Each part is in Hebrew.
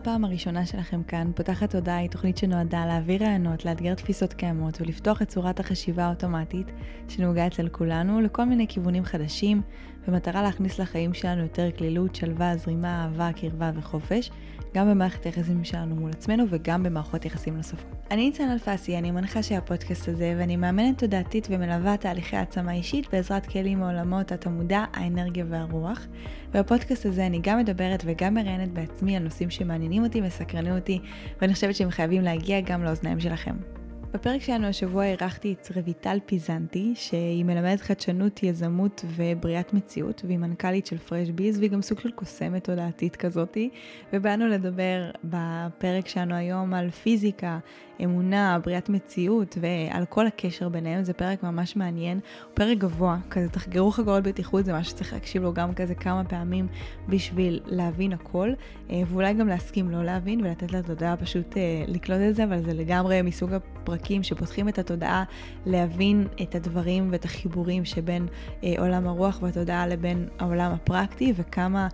הפעם הראשונה שלכם כאן, פותחת תודעה היא תוכנית שנועדה להעביר רעיונות, לאתגר תפיסות קיימות ולפתוח את צורת החשיבה האוטומטית שנהוגה אצל כולנו לכל מיני כיוונים חדשים, במטרה להכניס לחיים שלנו יותר כלילות, שלווה, זרימה, אהבה, קרבה וחופש, גם במערכת היחסים שלנו מול עצמנו וגם במערכות יחסים נוספות. אני ניצן אלפסי, אני מנחה של הפודקאסט הזה ואני מאמנת תודעתית ומלווה תהליכי העצמה אישית בעזרת כלים מעולמות התמודע, האנרגיה והרוח. ובפודקאסט הזה אני גם מדברת וגם מראיינת בעצמי על נושאים שמעניינים אותי וסקרנים אותי ואני חושבת שהם חייבים להגיע גם לאוזניים שלכם. בפרק שלנו השבוע אירחתי את רויטל פיזנטי, שהיא מלמדת חדשנות, יזמות ובריאת מציאות, והיא מנכ"לית של פרש ביז, והיא גם סוג של קוסמת תודעתית כזאתי. ובאנו לדבר בפרק שלנו היום על פיזיקה, אמונה, בריאת מציאות ועל כל הקשר ביניהם, זה פרק ממש מעניין, הוא פרק גבוה, כזה תחגרו חגורות בטיחות, זה משהו שצריך להקשיב לו גם כזה כמה פעמים בשביל להבין הכל, אה, ואולי גם להסכים לא להבין ולתת לתודעה פשוט אה, לקלוט את זה, אבל זה לגמרי מסוג הפרקים שפותחים את התודעה להבין את הדברים ואת החיבורים שבין אה, עולם הרוח והתודעה לבין העולם הפרקטי, וכמה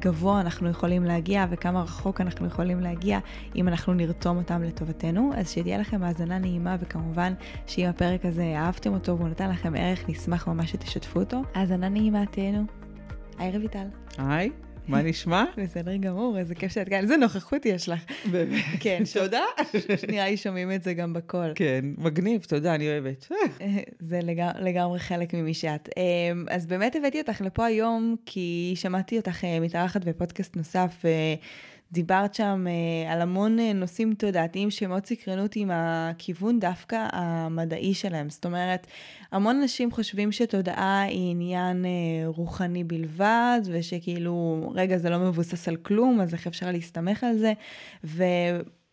גבוה אנחנו יכולים להגיע וכמה רחוק אנחנו יכולים להגיע אם אנחנו נרתום אותם לטובתנו. אז שתהיה לכם האזנה נעימה, וכמובן שאם הפרק הזה אהבתם אותו והוא נתן לכם ערך, נשמח ממש שתשתפו אותו. האזנה נעימה תהנו. היי רויטל. היי. מה נשמע? בסדר גמור, איזה כיף שאת כאן. איזה נוכחות יש לך. באמת. כן. תודה. נראה לי שומעים את זה גם בקול. כן, מגניב, תודה, אני אוהבת. זה לגמרי חלק ממי שאת. אמ, אז באמת הבאתי אותך לפה היום, כי שמעתי אותך אה, מתארחת בפודקאסט נוסף. דיברת שם אה, על המון אה, נושאים תודעתיים שמאוד סקרנו אותי עם הכיוון דווקא המדעי שלהם. זאת אומרת, המון אנשים חושבים שתודעה היא עניין אה, רוחני בלבד, ושכאילו, רגע, זה לא מבוסס על כלום, אז איך אפשר להסתמך על זה? ו...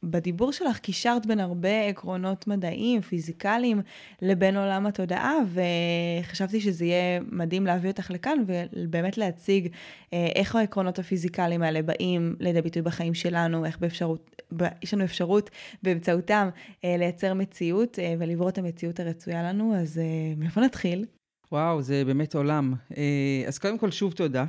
בדיבור שלך קישרת בין הרבה עקרונות מדעיים, פיזיקליים, לבין עולם התודעה, וחשבתי שזה יהיה מדהים להביא אותך לכאן ובאמת להציג אה, איך העקרונות הפיזיקליים האלה באים לידי ביטוי בחיים שלנו, איך באפשרות, יש לנו אפשרות באמצעותם אה, לייצר מציאות אה, ולברוא את המציאות הרצויה לנו, אז מאיפה נתחיל? וואו, זה באמת עולם. אז קודם כל, שוב תודה.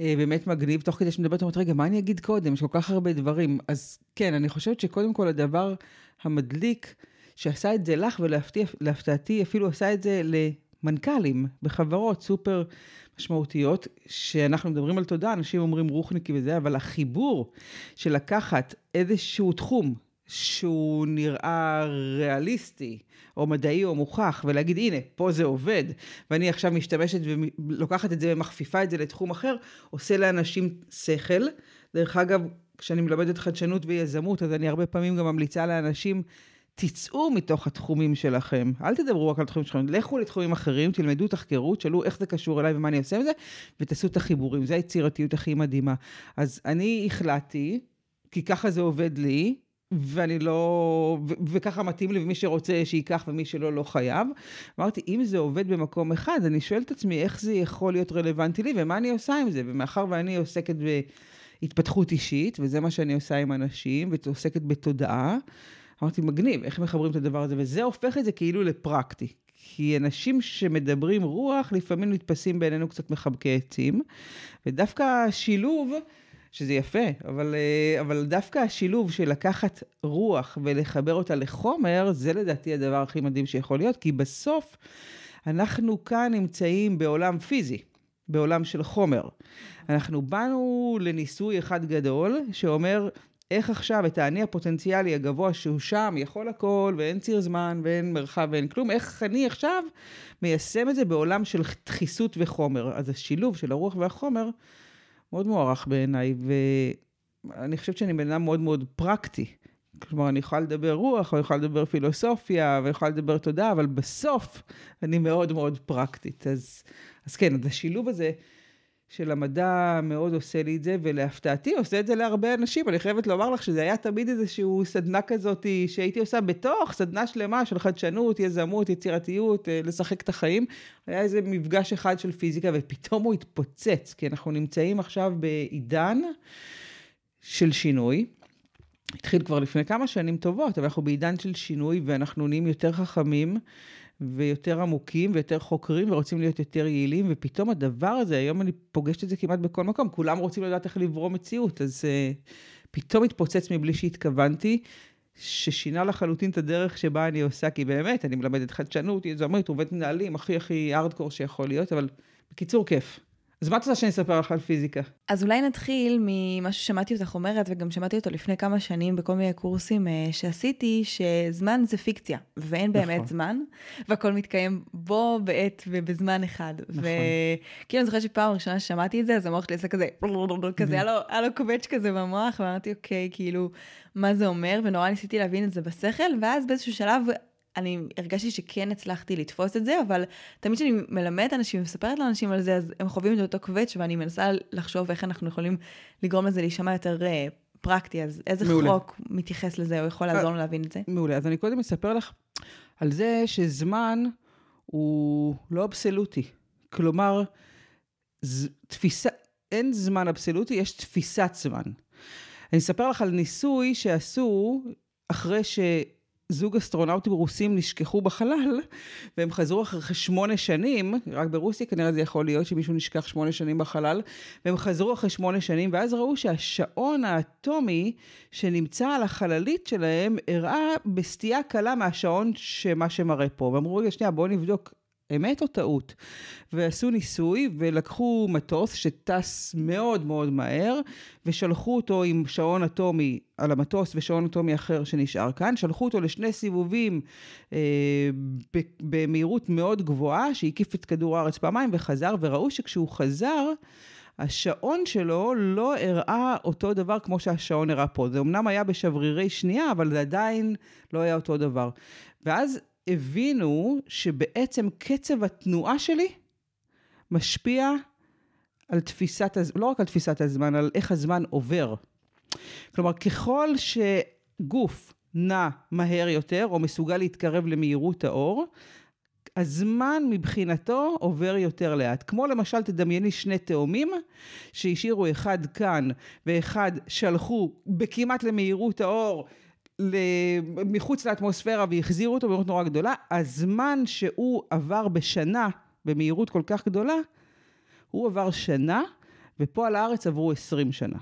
אה, באמת מגניב, תוך כדי שמדברת, אומרת, רגע, מה אני אגיד קודם? יש כל כך הרבה דברים. אז כן, אני חושבת שקודם כל הדבר המדליק, שעשה את זה לך, ולהפתעתי אפילו עשה את זה למנכ"לים בחברות סופר משמעותיות, שאנחנו מדברים על תודה, אנשים אומרים רוחניקי וזה, אבל החיבור של לקחת איזשהו תחום, שהוא נראה ריאליסטי, או מדעי או מוכח, ולהגיד, הנה, פה זה עובד, ואני עכשיו משתמשת ולוקחת את זה ומכפיפה את זה לתחום אחר, עושה לאנשים שכל. דרך אגב, כשאני מלמדת חדשנות ויזמות, אז אני הרבה פעמים גם ממליצה לאנשים, תצאו מתוך התחומים שלכם, אל תדברו רק על תחומים שלכם, לכו לתחומים אחרים, תלמדו, תחקרו, תשאלו איך זה קשור אליי ומה אני עושה עם זה, ותעשו את החיבורים, זו היצירתיות הכי מדהימה. אז אני החלטתי, כי ככה זה עובד לי, ואני לא, ו- וככה מתאים לי, ומי שרוצה שייקח ומי שלא, לא חייב. אמרתי, אם זה עובד במקום אחד, אני שואל את עצמי איך זה יכול להיות רלוונטי לי ומה אני עושה עם זה. ומאחר ואני עוסקת בהתפתחות אישית, וזה מה שאני עושה עם אנשים, ועוסקת בתודעה, אמרתי, מגניב, איך מחברים את הדבר הזה? וזה הופך את זה כאילו לפרקטי. כי אנשים שמדברים רוח, לפעמים נתפסים בעינינו קצת מחבקי עצים, ודווקא השילוב... שזה יפה, אבל, אה, אבל דווקא השילוב של לקחת רוח ולחבר אותה לחומר, זה לדעתי הדבר הכי מדהים שיכול להיות, כי בסוף אנחנו כאן נמצאים בעולם פיזי. בעולם של חומר. אנחנו באנו לניסוי אחד גדול, שאומר, איך עכשיו את האני הפוטנציאלי הגבוה שהוא שם, יכול הכל, ואין ציר זמן, ואין מרחב, ואין כלום, איך אני עכשיו מיישם את זה בעולם של דחיסות וחומר. אז השילוב של הרוח והחומר מאוד מוערך בעיניי, ואני חושבת שאני בן אדם מאוד מאוד פרקטי. כלומר, אני יכולה לדבר רוח, או יכולה לדבר פילוסופיה, ויכולה לדבר תודה, אבל בסוף אני מאוד מאוד פרקטית. אז, אז כן, אז השילוב הזה של המדע מאוד עושה לי את זה, ולהפתעתי עושה את זה להרבה אנשים. אני חייבת לומר לך שזה היה תמיד איזושהי סדנה כזאת שהייתי עושה בתוך סדנה שלמה של חדשנות, יזמות, יצירתיות, אה, לשחק את החיים. היה איזה מפגש אחד של פיזיקה, ופתאום הוא התפוצץ, כי אנחנו נמצאים עכשיו בעידן של שינוי. התחיל כבר לפני כמה שנים טובות, אבל אנחנו בעידן של שינוי, ואנחנו נהיים יותר חכמים. ויותר עמוקים ויותר חוקרים ורוצים להיות יותר יעילים, ופתאום הדבר הזה, היום אני פוגשת את זה כמעט בכל מקום, כולם רוצים לדעת איך לברוא מציאות, אז uh, פתאום התפוצץ מבלי שהתכוונתי, ששינה לחלוטין את הדרך שבה אני עושה, כי באמת, אני מלמדת חדשנות, יזמות, עובדת מנהלים, הכי הכי ארדקור שיכול להיות, אבל בקיצור, כיף. אז מה את רוצה שאני אספר לך על פיזיקה? אז אולי נתחיל ממה ששמעתי אותך אומרת, וגם שמעתי אותו לפני כמה שנים בכל מיני קורסים uh, שעשיתי, שזמן זה פיקציה, ואין נכון. באמת זמן, והכל מתקיים בו, בעת ובזמן אחד. נכון. וכאילו אני זוכרת שפעם ראשונה ששמעתי את זה, אז המוח שלי עשה כזה, כזה, היה לו קובץ' כזה במוח, ואמרתי, אוקיי, כאילו, מה זה אומר? ונורא ניסיתי להבין את זה בשכל, ואז באיזשהו שלב אני הרגשתי שכן הצלחתי לתפוס את זה, אבל תמיד כשאני מלמדת אנשים ומספרת לאנשים על זה, אז הם חווים את אותו קווץ' ואני מנסה לחשוב איך אנחנו יכולים לגרום לזה להישמע יותר uh, פרקטי, אז איזה מעולה. חוק מתייחס לזה או יכול לעזור לנו להבין את זה? מעולה, אז אני קודם אספר לך על זה שזמן הוא לא אבסולוטי. כלומר, ז, תפיסה, אין זמן אבסולוטי, יש תפיסת זמן. אני אספר לך על ניסוי שעשו אחרי ש... זוג אסטרונאוטים רוסים נשכחו בחלל, והם חזרו אחרי שמונה שנים, רק ברוסיה כנראה זה יכול להיות שמישהו נשכח שמונה שנים בחלל, והם חזרו אחרי שמונה שנים, ואז ראו שהשעון האטומי שנמצא על החללית שלהם הראה בסטייה קלה מהשעון שמה שמראה פה. ואמרו, רגע, שנייה, בואו נבדוק אמת או טעות? ועשו ניסוי ולקחו מטוס שטס מאוד מאוד מהר ושלחו אותו עם שעון אטומי על המטוס ושעון אטומי אחר שנשאר כאן, שלחו אותו לשני סיבובים אה, במהירות מאוד גבוהה שהקיף את כדור הארץ פעמיים וחזר וראו שכשהוא חזר השעון שלו לא הראה אותו דבר כמו שהשעון הראה פה. זה אמנם היה בשברירי שנייה, אבל זה עדיין לא היה אותו דבר. ואז הבינו שבעצם קצב התנועה שלי משפיע על תפיסת, לא רק על תפיסת הזמן, על איך הזמן עובר. כלומר, ככל שגוף נע מהר יותר, או מסוגל להתקרב למהירות האור, הזמן מבחינתו עובר יותר לאט. כמו למשל, תדמייני שני תאומים שהשאירו אחד כאן ואחד שלחו בכמעט למהירות האור מחוץ לאטמוספירה והחזירו אותו במהירות נורא גדולה, הזמן שהוא עבר בשנה במהירות כל כך גדולה, הוא עבר שנה, ופה על הארץ עברו 20 שנה.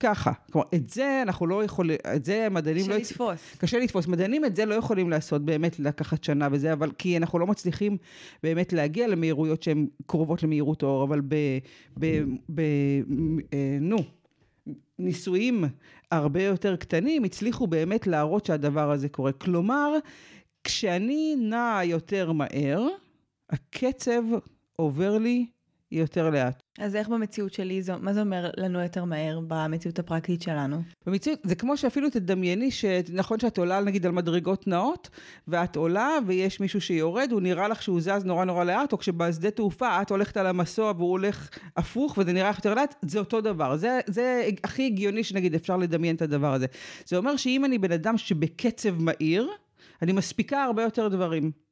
ככה. כלומר, את זה אנחנו לא יכולים, את זה מדענים לא... קשה לתפוס. קשה לתפוס. מדענים את זה לא יכולים לעשות באמת לקחת שנה וזה, אבל כי אנחנו לא מצליחים באמת להגיע למהירויות שהן קרובות למהירות האור, אבל ב... ב, ב אה, נו, ניסויים הרבה יותר קטנים הצליחו באמת להראות שהדבר הזה קורה. כלומר, כשאני נע יותר מהר, הקצב עובר לי יותר לאט. אז איך במציאות שלי, זו, מה זה אומר לנו יותר מהר במציאות הפרקטית שלנו? במציאות, זה כמו שאפילו תדמייני שנכון שאת עולה נגיד על מדרגות נאות, ואת עולה ויש מישהו שיורד, הוא נראה לך שהוא זז נורא נורא לאט, או כשבשדה תעופה את הולכת על המסוע והוא הולך הפוך וזה נראה לך יותר לאט, זה אותו דבר. זה, זה הכי הגיוני שנגיד אפשר לדמיין את הדבר הזה. זה אומר שאם אני בן אדם שבקצב מהיר, אני מספיקה הרבה יותר דברים.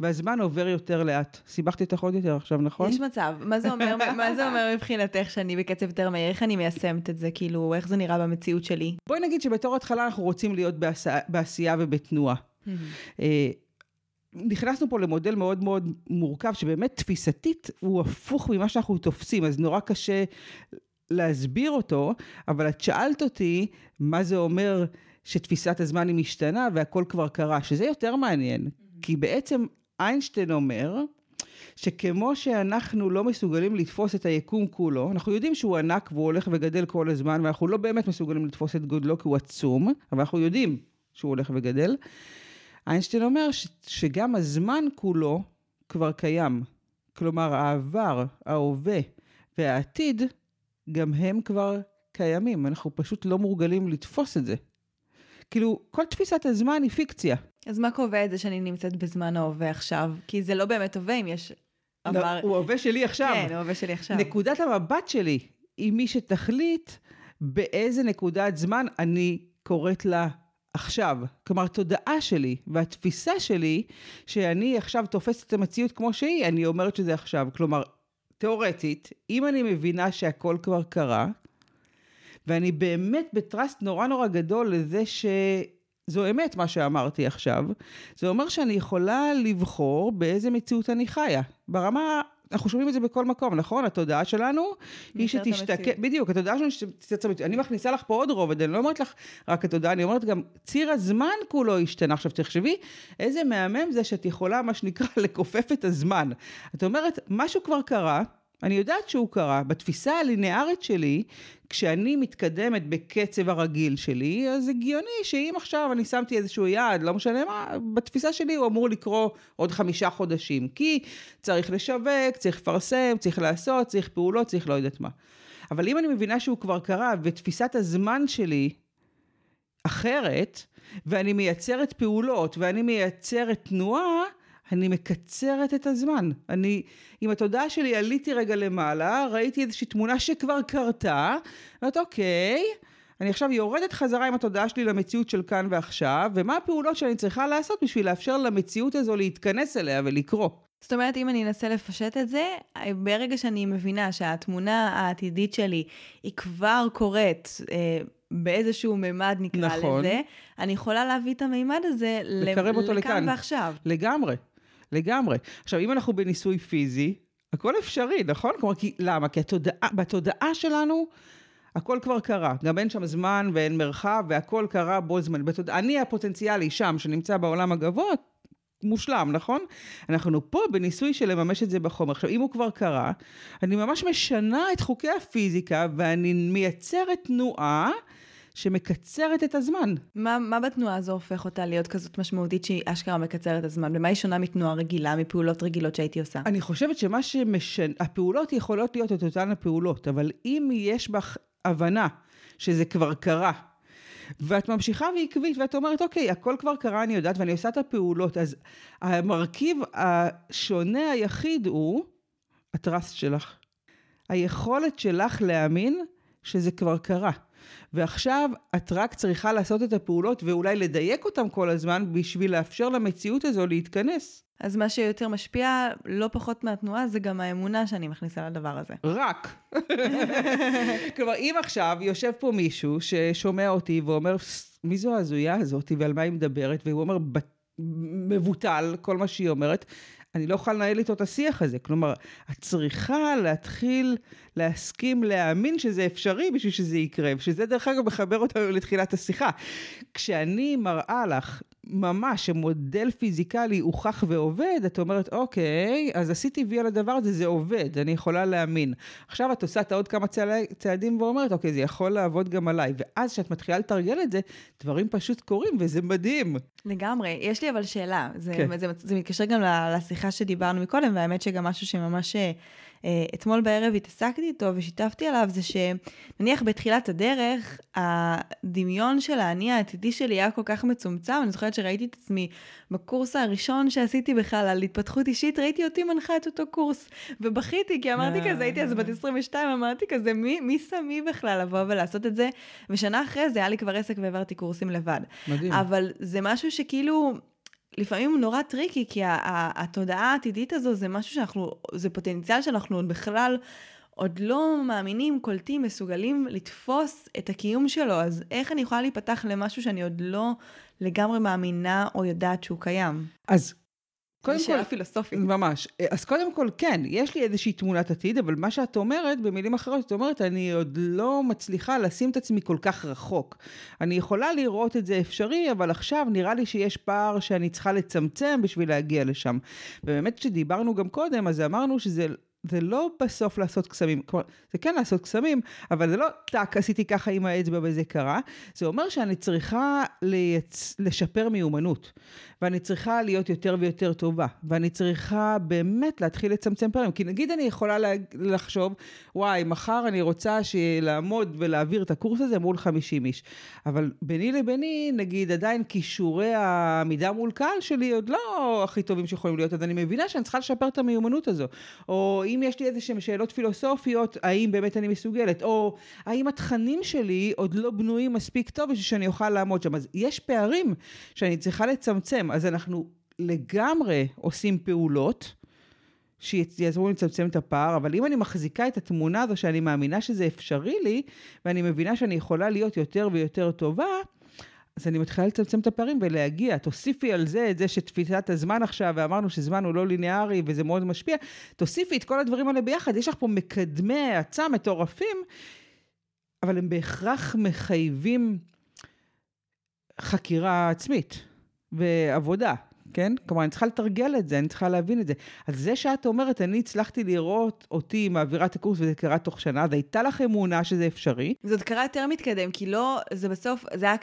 והזמן עובר יותר לאט. סיבכתי אותך עוד יותר עכשיו, נכון? יש מצב. מה זה אומר, מה זה אומר מבחינתך שאני בקצב יותר מהיר? איך אני מיישמת את זה? כאילו, איך זה נראה במציאות שלי? בואי נגיד שבתור התחלה אנחנו רוצים להיות בעשייה, בעשייה ובתנועה. אה, נכנסנו פה למודל מאוד מאוד מורכב, שבאמת תפיסתית הוא הפוך ממה שאנחנו תופסים, אז נורא קשה להסביר אותו, אבל את שאלת אותי מה זה אומר שתפיסת הזמן היא משתנה והכל כבר קרה, שזה יותר מעניין, כי בעצם איינשטיין אומר, שכמו שאנחנו לא מסוגלים לתפוס את היקום כולו, אנחנו יודעים שהוא ענק והוא הולך וגדל כל הזמן, ואנחנו לא באמת מסוגלים לתפוס את גודלו כי הוא עצום, אבל אנחנו יודעים שהוא הולך וגדל. איינשטיין אומר ש- שגם הזמן כולו כבר קיים. כלומר, העבר, ההווה והעתיד, גם הם כבר קיימים. אנחנו פשוט לא מורגלים לתפוס את זה. כאילו, כל תפיסת הזמן היא פיקציה. אז מה קובע את זה שאני נמצאת בזמן ההווה עכשיו? כי זה לא באמת הווה אם יש אמר... הוא הווה שלי עכשיו. כן, הוא הווה שלי עכשיו. נקודת המבט שלי היא מי שתחליט באיזה נקודת זמן אני קוראת לה עכשיו. כלומר, התודעה שלי והתפיסה שלי, שאני עכשיו תופסת את המציאות כמו שהיא, אני אומרת שזה עכשיו. כלומר, תיאורטית, אם אני מבינה שהכל כבר קרה, ואני באמת בטראסט נורא נורא גדול לזה שזו אמת מה שאמרתי עכשיו, זה אומר שאני יכולה לבחור באיזה מציאות אני חיה. ברמה אנחנו שומעים את זה בכל מקום, נכון? התודעה שלנו היא שתשתקע, בדיוק, התודעה שלנו שתצא, אני מכניסה לך פה עוד רובד, אני לא אומרת לך רק התודעה, אני אומרת גם ציר הזמן כולו השתנה. עכשיו תחשבי, איזה מהמם זה שאת יכולה, מה שנקרא, לכופף את הזמן. את אומרת, משהו כבר קרה, אני יודעת שהוא קרה. בתפיסה הלינארית שלי, כשאני מתקדמת בקצב הרגיל שלי, אז הגיוני שאם עכשיו אני שמתי איזשהו יעד, לא משנה מה, בתפיסה שלי הוא אמור לקרות עוד חמישה חודשים. כי צריך לשווק, צריך לפרסם, צריך לעשות, צריך פעולות, צריך לא יודעת מה. אבל אם אני מבינה שהוא כבר קרה, ותפיסת הזמן שלי אחרת, ואני מייצרת פעולות, ואני מייצרת תנועה, אני מקצרת את הזמן. אני, עם התודעה שלי עליתי רגע למעלה, ראיתי איזושהי תמונה שכבר קרתה, ואומרת, אוקיי, אני עכשיו יורדת חזרה עם התודעה שלי למציאות של כאן ועכשיו, ומה הפעולות שאני צריכה לעשות בשביל לאפשר למציאות הזו להתכנס אליה ולקרוא. זאת אומרת, אם אני אנסה לפשט את זה, ברגע שאני מבינה שהתמונה העתידית שלי היא כבר קורית אה, באיזשהו מימד, נקרא נכון. לזה, אני יכולה להביא את המימד הזה לקרב אותו לכאן ועכשיו. לגמרי. לגמרי. עכשיו, אם אנחנו בניסוי פיזי, הכל אפשרי, נכון? כלומר, כי, למה? כי התודעה, בתודעה שלנו, הכל כבר קרה. גם אין שם זמן ואין מרחב, והכל קרה בו זמן. בתוד... אני הפוטנציאלי שם, שנמצא בעולם הגבוה, מושלם, נכון? אנחנו פה בניסוי של לממש את זה בחומר. עכשיו, אם הוא כבר קרה, אני ממש משנה את חוקי הפיזיקה, ואני מייצרת תנועה שמקצרת את הזמן. מה, מה בתנועה הזו הופך אותה להיות כזאת משמעותית שהיא אשכרה מקצרת את הזמן? במה היא שונה מתנועה רגילה, מפעולות רגילות שהייתי עושה? אני חושבת שמה שמשנה, הפעולות יכולות להיות את אותן הפעולות, אבל אם יש בך הבנה שזה כבר קרה, ואת ממשיכה ועקבית, ואת אומרת, אוקיי, הכל כבר קרה, אני יודעת, ואני עושה את הפעולות, אז המרכיב השונה היחיד הוא הטראסט שלך. היכולת שלך להאמין שזה כבר קרה. ועכשיו את רק צריכה לעשות את הפעולות ואולי לדייק אותן כל הזמן בשביל לאפשר למציאות הזו להתכנס. אז מה שיותר משפיע, לא פחות מהתנועה, זה גם האמונה שאני מכניסה לדבר הזה. רק. כלומר, אם עכשיו יושב פה מישהו ששומע אותי ואומר, מי זו ההזויה הזאת ועל מה היא מדברת, והוא אומר, מבוטל, כל מה שהיא אומרת, אני לא אוכל לנהל איתו את השיח הזה. כלומר, את צריכה להתחיל להסכים להאמין שזה אפשרי בשביל שזה יקרה, ושזה דרך אגב מחבר אותנו לתחילת השיחה. כשאני מראה לך ממש שמודל פיזיקלי הוכח ועובד, את אומרת, אוקיי, אז עשיתי וי על הדבר הזה, זה עובד, אני יכולה להאמין. עכשיו את עושה את העוד כמה צעדים ואומרת, אוקיי, זה יכול לעבוד גם עליי. ואז כשאת מתחילה לתרגל את זה, דברים פשוט קורים, וזה מדהים. לגמרי. יש לי אבל שאלה. זה, כן. זה, זה, זה מתקשר גם לשיחה שדיברנו מקודם, והאמת שגם משהו שממש... אה, אה, אתמול בערב התעסקתי איתו ושיתפתי עליו, זה שנניח בתחילת הדרך, הדמיון של האני העתידי שלי היה כל כך מצומצם, אני זוכרת שראיתי את עצמי בקורס הראשון שעשיתי בכלל על התפתחות אישית, ראיתי אותי מנחה את אותו קורס, ובכיתי, כי אמרתי כזה, הייתי אז בת 22, אמרתי כזה, מי, מי שמי בכלל לבוא ולעשות את זה? ושנה אחרי זה היה לי כבר עסק והעברתי קורסים לבד. מדהים. אבל זה משהו שכאילו... לפעמים הוא נורא טריקי, כי התודעה העתידית הזו זה משהו שאנחנו, זה פוטנציאל שאנחנו עוד בכלל עוד לא מאמינים, קולטים, מסוגלים לתפוס את הקיום שלו, אז איך אני יכולה להיפתח למשהו שאני עוד לא לגמרי מאמינה או יודעת שהוא קיים? אז קודם כל... פילוסופית. ממש. אז קודם כל, כן, יש לי איזושהי תמונת עתיד, אבל מה שאת אומרת, במילים אחרות, את אומרת, אני עוד לא מצליחה לשים את עצמי כל כך רחוק. אני יכולה לראות את זה אפשרי, אבל עכשיו נראה לי שיש פער שאני צריכה לצמצם בשביל להגיע לשם. ובאמת, כשדיברנו גם קודם, אז אמרנו שזה זה לא בסוף לעשות קסמים, כלומר, זה כן לעשות קסמים, אבל זה לא טאק, עשיתי ככה עם האצבע וזה קרה. זה אומר שאני צריכה לייצ... לשפר מיומנות, ואני צריכה להיות יותר ויותר טובה, ואני צריכה באמת להתחיל לצמצם פערים. כי נגיד אני יכולה לה... לחשוב, וואי, מחר אני רוצה לעמוד ולהעביר את הקורס הזה מול 50 איש. אבל ביני לביני, נגיד, עדיין כישורי העמידה מול קהל שלי עוד לא הכי טובים שיכולים להיות, אז אני מבינה שאני צריכה לשפר את המיומנות הזו. או יש לי איזה שהן שאלות פילוסופיות, האם באמת אני מסוגלת, או האם התכנים שלי עוד לא בנויים מספיק טוב בשביל שאני אוכל לעמוד שם. אז יש פערים שאני צריכה לצמצם, אז אנחנו לגמרי עושים פעולות. שיעזרו לי לצמצם את הפער, אבל אם אני מחזיקה את התמונה הזו שאני מאמינה שזה אפשרי לי, ואני מבינה שאני יכולה להיות יותר ויותר טובה, אז אני מתחילה לצמצם את הפערים ולהגיע. תוסיפי על זה את זה שתפיסת הזמן עכשיו, ואמרנו שזמן הוא לא ליניארי וזה מאוד משפיע, תוסיפי את כל הדברים האלה ביחד. יש לך פה מקדמי האצה מטורפים, אבל הם בהכרח מחייבים חקירה עצמית ועבודה. כן? כלומר, אני צריכה לתרגל את זה, אני צריכה להבין את זה. אז זה שאת אומרת, אני הצלחתי לראות אותי מעבירה את הקורס וזה קרה תוך שנה, אז הייתה לך אמונה שזה אפשרי. זה עוד קרה יותר מתקדם, כי לא, זה בסוף, זה היה,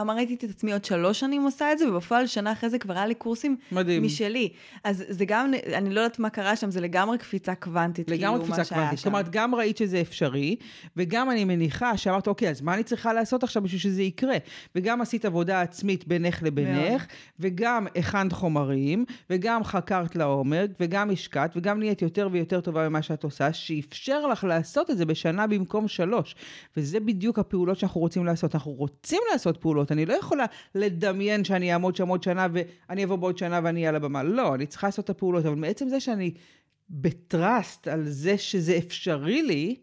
אמרתי את עצמי עוד שלוש שנים עושה את זה, ובפועל שנה אחרי זה כבר היה לי קורסים מדהים. משלי. אז זה גם, אני לא יודעת מה קרה שם, זה לגמרי קפיצה קוונטית, לגמרי כאילו, קפיצה קוונטית. כלומר, גם ראית שזה אפשרי, וגם אני מניחה שאמרת, אוקיי, אז מה אני צריכה לעשות עכשיו בשביל שזה יקרה? וגם עשית עבודה עצמית בינך לבינך, וגם הכנת חומרים, וגם חקרת לעומק, וגם השקעת, וגם נהיית יותר ויותר טובה ממה שאת עושה, שאפשר לך לעשות את זה בשנה במקום שלוש. וזה בדיוק הפעולות שאנחנו רוצים לעשות. אנחנו רוצים לעשות פעולות, אני לא יכולה לדמיין שאני אעמוד שם עוד שנה ואני אבוא בעוד שנה ואני אהיה על הבמה. לא, אני צריכה לעשות את הפעולות, אבל מעצם זה שאני בטראסט על זה שזה אפשרי לי,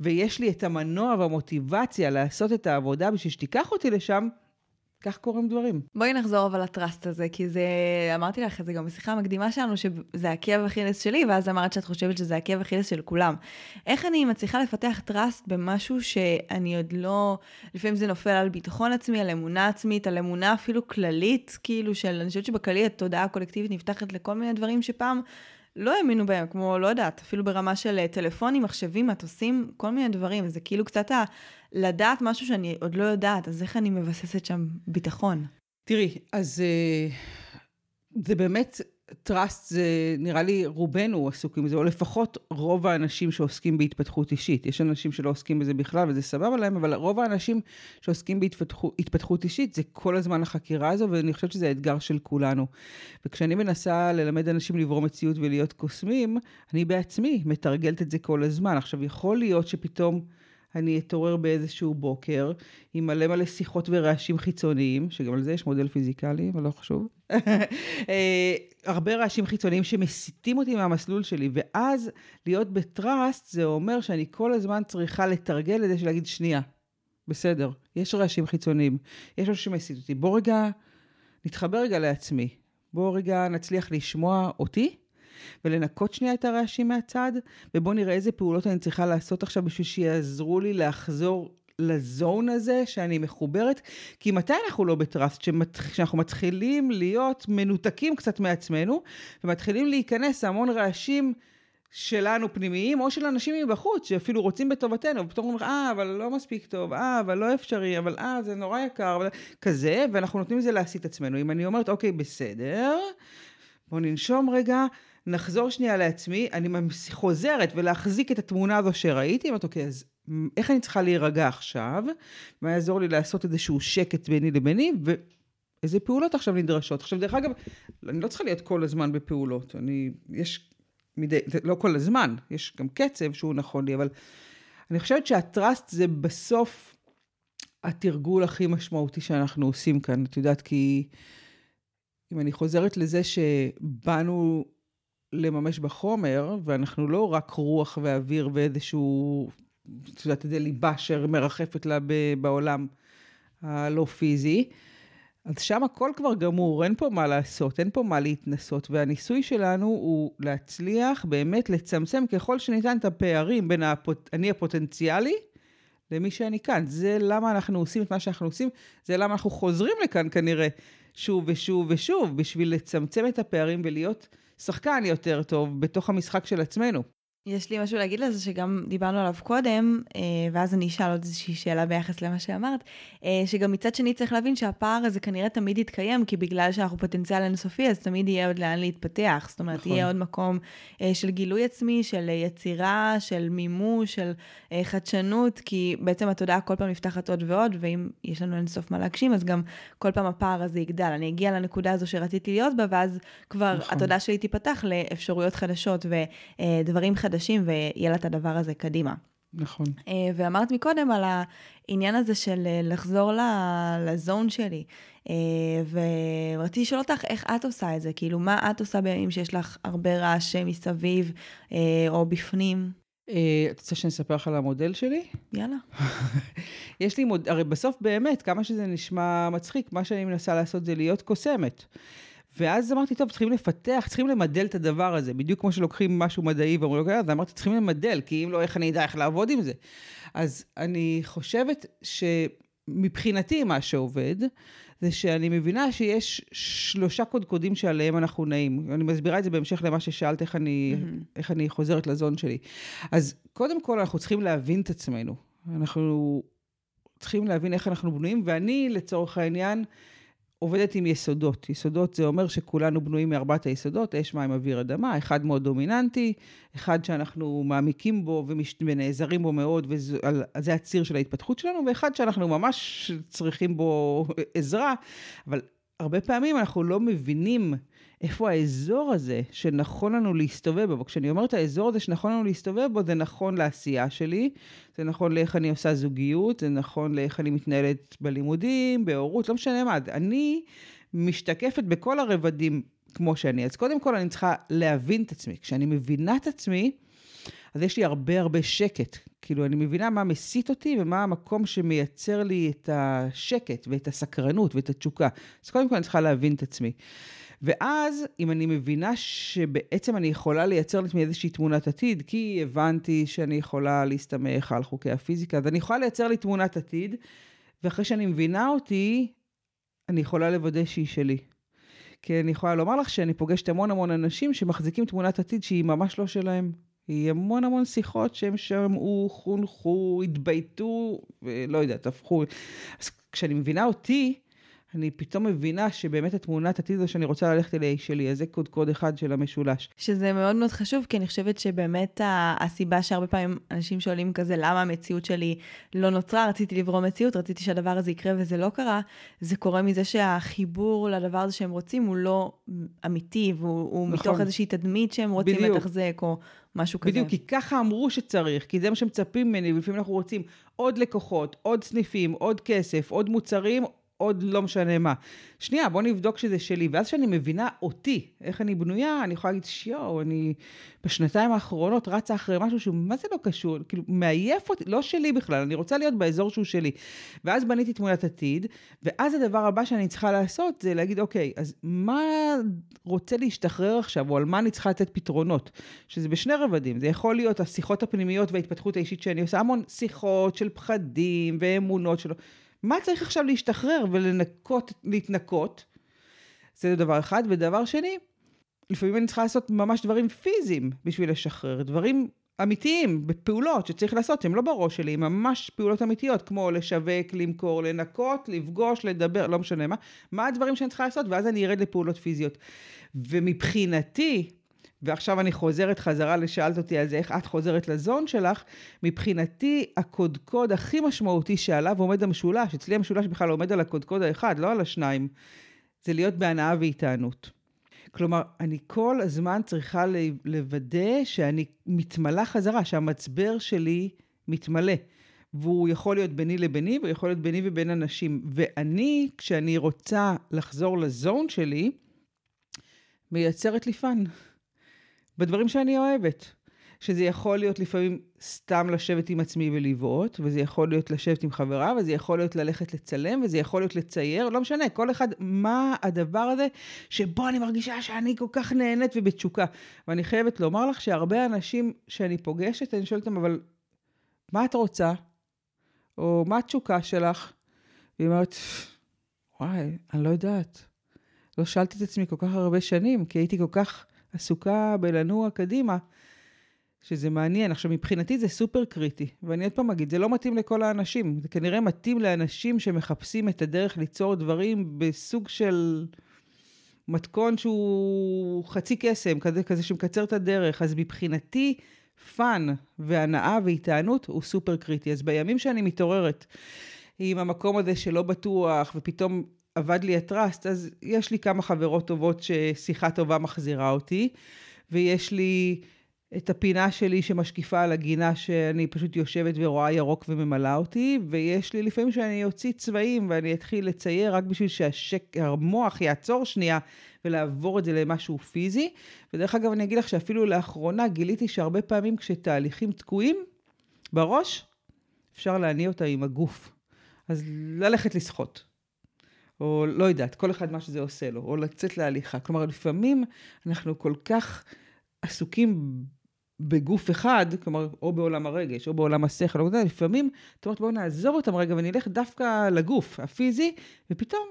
ויש לי את המנוע והמוטיבציה לעשות את העבודה בשביל שתיקח אותי לשם, כך קורים דברים. בואי נחזור אבל לטראסט הזה, כי זה, אמרתי לך את זה גם בשיחה המקדימה שלנו, שזה הכאב אכילס שלי, ואז אמרת שאת חושבת שזה הכאב אכילס של כולם. איך אני מצליחה לפתח טראסט במשהו שאני עוד לא, לפעמים זה נופל על ביטחון עצמי, על אמונה עצמית, על אמונה אפילו כללית, כאילו של, אני חושבת שבכללי התודעה הקולקטיבית נפתחת לכל מיני דברים שפעם לא האמינו בהם, כמו, לא יודעת, אפילו ברמה של אה, טלפונים, מחשבים, מטוסים, כל מיני דברים. זה כאילו קצת ה... לדעת משהו שאני עוד לא יודעת, אז איך אני מבססת שם ביטחון? תראי, אז אה, זה באמת טראסט זה נראה לי רובנו עסוקים בזה, או לפחות רוב האנשים שעוסקים בהתפתחות אישית. יש אנשים שלא עוסקים בזה בכלל וזה סבבה להם, אבל רוב האנשים שעוסקים בהתפתחות אישית זה כל הזמן החקירה הזו, ואני חושבת שזה האתגר של כולנו. וכשאני מנסה ללמד אנשים לברוא מציאות ולהיות קוסמים, אני בעצמי מתרגלת את זה כל הזמן. עכשיו, יכול להיות שפתאום... אני אתעורר באיזשהו בוקר עם מלא מלא שיחות ורעשים חיצוניים, שגם על זה יש מודל פיזיקלי, אבל לא חשוב. אה, הרבה רעשים חיצוניים שמסיטים אותי מהמסלול שלי, ואז להיות בטראסט זה אומר שאני כל הזמן צריכה לתרגל את זה של להגיד, שנייה, בסדר, יש רעשים חיצוניים, יש משהו שמסית אותי, בוא רגע נתחבר רגע לעצמי, בוא רגע נצליח לשמוע אותי. ולנקות שנייה את הרעשים מהצד, ובואו נראה איזה פעולות אני צריכה לעשות עכשיו בשביל שיעזרו לי לחזור לזון הזה שאני מחוברת, כי מתי אנחנו לא בטראסט? כשאנחנו מתחילים להיות מנותקים קצת מעצמנו, ומתחילים להיכנס המון רעשים שלנו פנימיים, או של אנשים מבחוץ, שאפילו רוצים בטובתנו, ופתאום אומרים, אה, אבל לא מספיק טוב, אה, אבל לא אפשרי, אבל אה, זה נורא יקר, אבל... כזה, ואנחנו נותנים לזה להסיט עצמנו. אם אני אומרת, אוקיי, בסדר, בואו ננשום רגע, נחזור שנייה לעצמי, אני חוזרת ולהחזיק את התמונה הזו שראיתי, אומרת, אוקיי, אז איך אני צריכה להירגע עכשיו? מה יעזור לי לעשות איזשהו שקט ביני לביני? ואיזה פעולות עכשיו נדרשות? עכשיו, דרך אגב, אני לא צריכה להיות כל הזמן בפעולות. אני, יש מדי, לא כל הזמן, יש גם קצב שהוא נכון לי, אבל אני חושבת שהטראסט זה בסוף התרגול הכי משמעותי שאנחנו עושים כאן. את יודעת, כי אם אני חוזרת לזה שבאנו לממש בחומר, ואנחנו לא רק רוח ואוויר ואיזשהו, את יודעת, איזה ליבה שמרחפת לה בעולם הלא פיזי. אז שם הכל כבר גמור, אין פה מה לעשות, אין פה מה להתנסות, והניסוי שלנו הוא להצליח באמת לצמצם ככל שניתן את הפערים בין הפוט... אני הפוטנציאלי למי שאני כאן. זה למה אנחנו עושים את מה שאנחנו עושים, זה למה אנחנו חוזרים לכאן כנראה שוב ושוב ושוב, בשביל לצמצם את הפערים ולהיות שחקן יותר טוב בתוך המשחק של עצמנו. יש לי משהו להגיד לזה שגם דיברנו עליו קודם, אה, ואז אני אשאל עוד איזושהי שאלה ביחס למה שאמרת, אה, שגם מצד שני צריך להבין שהפער הזה כנראה תמיד יתקיים, כי בגלל שאנחנו פוטנציאל אינסופי, אז תמיד יהיה עוד לאן להתפתח. זאת אומרת, נכון. יהיה עוד מקום אה, של גילוי עצמי, של יצירה, של מימוש, של חדשנות, כי בעצם התודעה כל פעם נפתחת עוד ועוד, ואם יש לנו אינסוף מה להגשים, אז גם כל פעם הפער הזה יגדל. אני אגיע לנקודה הזו שרציתי להיות בה, ואז כבר נכון. התודעה שלי תיפתח לאפשרויות חדשות ודברים חדשים. חדשים ויהיה לה את הדבר הזה קדימה. נכון. אה, ואמרת מקודם על העניין הזה של אה, לחזור לזון שלי, אה, ורציתי לשאול אותך איך את עושה את זה, כאילו מה את עושה בימים שיש לך הרבה רעש מסביב או בפנים? את רוצה שאני אספר לך על המודל שלי? יאללה. יש לי מודל, הרי בסוף באמת, כמה שזה נשמע מצחיק, מה שאני מנסה לעשות זה להיות קוסמת. ואז אמרתי, טוב, צריכים לפתח, צריכים למדל את הדבר הזה, בדיוק כמו שלוקחים משהו מדעי ואומרים, אוקיי, אז אמרתי, צריכים למדל, כי אם לא, איך אני אדע איך לעבוד עם זה? אז אני חושבת שמבחינתי מה שעובד, זה שאני מבינה שיש שלושה קודקודים שעליהם אנחנו נעים. אני מסבירה את זה בהמשך למה ששאלת, איך אני, mm-hmm. איך אני חוזרת לזון שלי. אז קודם כל, אנחנו צריכים להבין את עצמנו. אנחנו צריכים להבין איך אנחנו בנויים, ואני, לצורך העניין, עובדת עם יסודות. יסודות זה אומר שכולנו בנויים מארבעת היסודות, אש, מים, אוויר, אדמה, אחד מאוד דומיננטי, אחד שאנחנו מעמיקים בו ומש... ונעזרים בו מאוד, וזה הציר של ההתפתחות שלנו, ואחד שאנחנו ממש צריכים בו עזרה, אבל הרבה פעמים אנחנו לא מבינים איפה האזור הזה שנכון לנו להסתובב בו. כשאני אומרת האזור הזה שנכון לנו להסתובב בו, זה נכון לעשייה שלי, זה נכון לאיך אני עושה זוגיות, זה נכון לאיך אני מתנהלת בלימודים, בהורות, לא משנה מה. אני משתקפת בכל הרבדים כמו שאני. אז קודם כל אני צריכה להבין את עצמי. כשאני מבינה את עצמי, אז יש לי הרבה הרבה שקט. כאילו, אני מבינה מה מסית אותי ומה המקום שמייצר לי את השקט ואת הסקרנות ואת התשוקה. אז קודם כל אני צריכה להבין את עצמי. ואז, אם אני מבינה שבעצם אני יכולה לייצר לעצמי איזושהי תמונת עתיד, כי הבנתי שאני יכולה להסתמך על חוקי הפיזיקה, אז אני יכולה לייצר לי תמונת עתיד, ואחרי שאני מבינה אותי, אני יכולה לוודא שהיא שלי. כי אני יכולה לומר לך שאני פוגשת המון המון אנשים שמחזיקים תמונת עתיד שהיא ממש לא שלהם. היא המון המון שיחות שהם שמעו, חונכו, התבייתו, ולא יודעת, הפכו. אז כשאני מבינה אותי, אני פתאום מבינה שבאמת התמונת עתיד הזו שאני רוצה ללכת אליה היא שלי, אז זה קוד קוד אחד של המשולש. שזה מאוד מאוד חשוב, כי אני חושבת שבאמת הסיבה שהרבה פעמים אנשים שואלים כזה, למה המציאות שלי לא נוצרה, רציתי לברוא מציאות, רציתי שהדבר הזה יקרה וזה לא קרה, זה קורה מזה שהחיבור לדבר הזה שהם רוצים הוא לא אמיתי, והוא נכון. מתוך איזושהי תדמית שהם רוצים בדיוק. לתחזק, או משהו כזה. בדיוק, כי ככה אמרו שצריך, כי זה מה שמצפים ממני, ולפעמים אנחנו רוצים עוד לקוחות, עוד סניפים, עוד כסף, עוד מוצרים, עוד לא משנה מה. שנייה, בוא נבדוק שזה שלי. ואז כשאני מבינה אותי, איך אני בנויה, אני יכולה להגיד, שיואו, אני בשנתיים האחרונות רצה אחרי משהו שהוא, מה זה לא קשור? כאילו, מעייף אותי, לא שלי בכלל, אני רוצה להיות באזור שהוא שלי. ואז בניתי תמונת עתיד, ואז הדבר הבא שאני צריכה לעשות זה להגיד, אוקיי, אז מה רוצה להשתחרר עכשיו, או על מה אני צריכה לתת פתרונות? שזה בשני רבדים. זה יכול להיות השיחות הפנימיות וההתפתחות האישית שאני עושה, המון שיחות של פחדים ואמונות שלו. מה צריך עכשיו להשתחרר ולנקות, להתנקות? זה דבר אחד. ודבר שני, לפעמים אני צריכה לעשות ממש דברים פיזיים בשביל לשחרר, דברים אמיתיים, בפעולות שצריך לעשות, הם לא בראש שלי, הם ממש פעולות אמיתיות, כמו לשווק, למכור, לנקות, לפגוש, לדבר, לא משנה מה, מה הדברים שאני צריכה לעשות, ואז אני ארד לפעולות פיזיות. ומבחינתי, ועכשיו אני חוזרת חזרה לשאלת אותי על זה, איך את חוזרת לזון שלך, מבחינתי הקודקוד הכי משמעותי שעליו עומד המשולש, אצלי המשולש בכלל עומד על הקודקוד האחד, לא על השניים, זה להיות בהנאה והתענות. כלומר, אני כל הזמן צריכה לוודא שאני מתמלאה חזרה, שהמצבר שלי מתמלא. והוא יכול להיות ביני לביני, והוא יכול להיות ביני ובין אנשים. ואני, כשאני רוצה לחזור לזון שלי, מייצרת לי fun. בדברים שאני אוהבת. שזה יכול להיות לפעמים סתם לשבת עם עצמי ולבעוט, וזה יכול להיות לשבת עם חברה, וזה יכול להיות ללכת לצלם, וזה יכול להיות לצייר, לא משנה, כל אחד, מה הדבר הזה שבו אני מרגישה שאני כל כך נהנית ובתשוקה. ואני חייבת לומר לך שהרבה אנשים שאני פוגשת, אני שואלת אותם, אבל מה את רוצה? או מה התשוקה שלך? והיא אומרת, וואי, אני לא יודעת. לא שאלתי את עצמי כל כך הרבה שנים, כי הייתי כל כך עסוקה בלנוע קדימה, שזה מעניין. עכשיו, מבחינתי זה סופר קריטי, ואני עוד פעם אגיד, זה לא מתאים לכל האנשים. זה כנראה מתאים לאנשים שמחפשים את הדרך ליצור דברים בסוג של מתכון שהוא חצי קסם, כזה, כזה שמקצר את הדרך. אז מבחינתי, fun והנאה והתענות הוא סופר קריטי. אז בימים שאני מתעוררת עם המקום הזה שלא בטוח, ופתאום אבד לי הטראסט, אז יש לי כמה חברות טובות ששיחה טובה מחזירה אותי, ויש לי את הפינה שלי שמשקיפה על הגינה שאני פשוט יושבת ורואה ירוק וממלאה אותי, ויש לי לפעמים שאני אוציא צבעים ואני אתחיל לצייר רק בשביל שהמוח יעצור שנייה ולעבור את זה למשהו פיזי. ודרך אגב, אני אגיד לך שאפילו לאחרונה גיליתי שהרבה פעמים כשתהליכים תקועים בראש, אפשר להניע אותה עם הגוף. אז ללכת לשחות. או לא יודעת, כל אחד מה שזה עושה לו, או לצאת להליכה. כלומר, לפעמים אנחנו כל כך עסוקים בגוף אחד, כלומר, או בעולם הרגש, או בעולם השכל, או יודע, לפעמים, את אומרת, בואו נעזוב אותם רגע ונלך דווקא לגוף הפיזי, ופתאום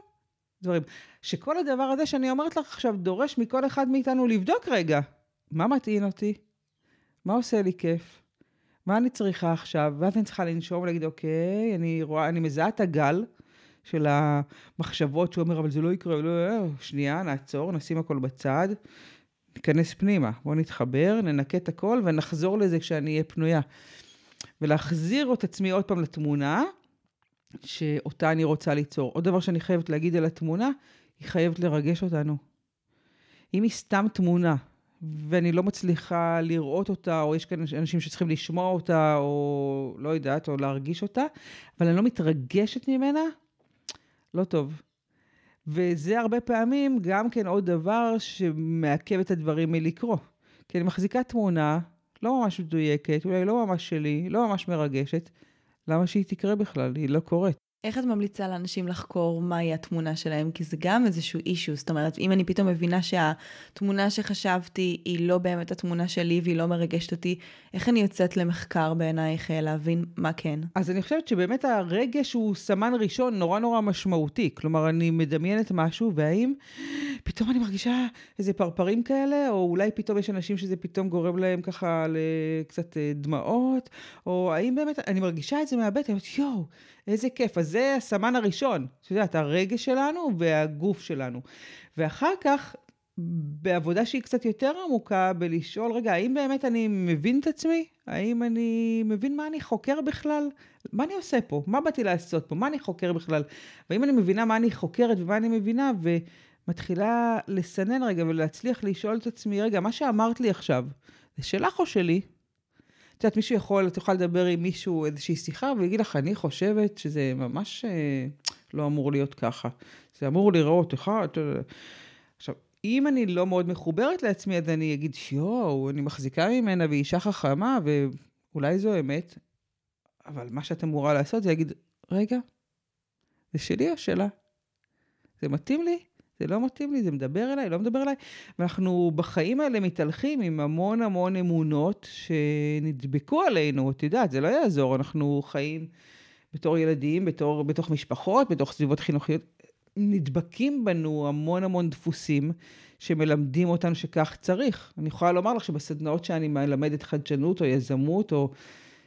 דברים. שכל הדבר הזה שאני אומרת לך עכשיו דורש מכל אחד מאיתנו לבדוק רגע, מה מטעין אותי? מה עושה לי כיף? מה אני צריכה עכשיו? ואז אני צריכה לנשום ולהגיד, אוקיי, אני רואה, אני מזהה את הגל של המחשבות שהוא אומר, אבל זה לא יקרה, לא, לא, שנייה, נעצור, נשים הכל בצד, ניכנס פנימה, בואו נתחבר, ננקה את הכל ונחזור לזה כשאני אהיה פנויה. ולהחזיר את עצמי עוד פעם לתמונה, שאותה אני רוצה ליצור. עוד דבר שאני חייבת להגיד על התמונה, היא חייבת לרגש אותנו. אם היא סתם תמונה, ואני לא מצליחה לראות אותה, או יש כאן אנשים שצריכים לשמוע אותה, או לא יודעת, או להרגיש אותה, אבל אני לא מתרגשת ממנה, לא טוב. וזה הרבה פעמים גם כן עוד דבר שמעכב את הדברים מלקרוא. כי אני מחזיקה תמונה לא ממש מדויקת, אולי לא ממש שלי, לא ממש מרגשת, למה שהיא תקרה בכלל? היא לא קורית. איך את ממליצה לאנשים לחקור מהי התמונה שלהם? כי זה גם איזשהו אישו. זאת אומרת, אם אני פתאום מבינה שהתמונה שחשבתי היא לא באמת התמונה שלי והיא לא מרגשת אותי, איך אני יוצאת למחקר בעינייך אה, להבין מה כן? אז אני חושבת שבאמת הרגש הוא סמן ראשון נורא נורא משמעותי. כלומר, אני מדמיינת משהו, והאם פתאום אני מרגישה איזה פרפרים כאלה, או אולי פתאום יש אנשים שזה פתאום גורם להם ככה לקצת אה, דמעות, או האם באמת, אני מרגישה את זה מהבטן, יואו, איזה כיף. אז זה הסמן הראשון, את יודעת, הרגש שלנו והגוף שלנו. ואחר כך, בעבודה שהיא קצת יותר עמוקה, בלשאול, רגע, האם באמת אני מבין את עצמי? האם אני מבין מה אני חוקר בכלל? מה אני עושה פה? מה באתי לעשות פה? מה אני חוקר בכלל? והאם אני מבינה מה אני חוקרת ומה אני מבינה, ומתחילה לסנן רגע ולהצליח לשאול את עצמי, רגע, מה שאמרת לי עכשיו, זה שלך או שלי? את יודעת, מישהו יכול, את יכולה לדבר עם מישהו איזושהי שיחה ויגיד לך, אני חושבת שזה ממש אה, לא אמור להיות ככה. זה אמור להיראות אחד. עכשיו, אם אני לא מאוד מחוברת לעצמי, אז אני אגיד, יואו, אני מחזיקה ממנה והיא אישה חכמה, ואולי זו אמת, אבל מה שאת אמורה לעשות זה להגיד, רגע, זה שלי או שלה? זה מתאים לי? זה לא מתאים לי, זה מדבר אליי, לא מדבר אליי. ואנחנו בחיים האלה מתהלכים עם המון המון אמונות שנדבקו עלינו, את יודעת, זה לא יעזור, אנחנו חיים בתור ילדים, בתור, בתוך משפחות, בתוך סביבות חינוכיות, נדבקים בנו המון המון דפוסים שמלמדים אותנו שכך צריך. אני יכולה לומר לך שבסדנאות שאני מלמדת חדשנות או יזמות או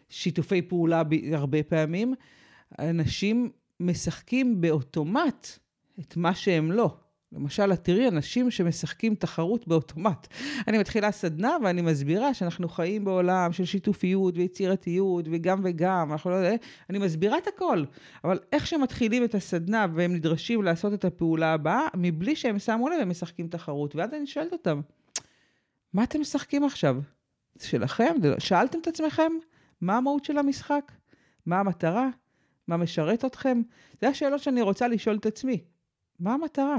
שיתופי פעולה הרבה פעמים, אנשים משחקים באוטומט את מה שהם לא. למשל, את תראי אנשים שמשחקים תחרות באוטומט. אני מתחילה סדנה ואני מסבירה שאנחנו חיים בעולם של שיתופיות ויצירתיות וגם וגם, אנחנו לא יודעים, אני מסבירה את הכל. אבל איך שמתחילים את הסדנה והם נדרשים לעשות את הפעולה הבאה, מבלי שהם שמו לב, הם משחקים תחרות. ואז אני שואלת אותם, מה אתם משחקים עכשיו? זה שלכם? לא- שאלתם את עצמכם? מה המהות של המשחק? מה המטרה? מה משרת אתכם? זה השאלות שאני רוצה לשאול את עצמי. מה המטרה?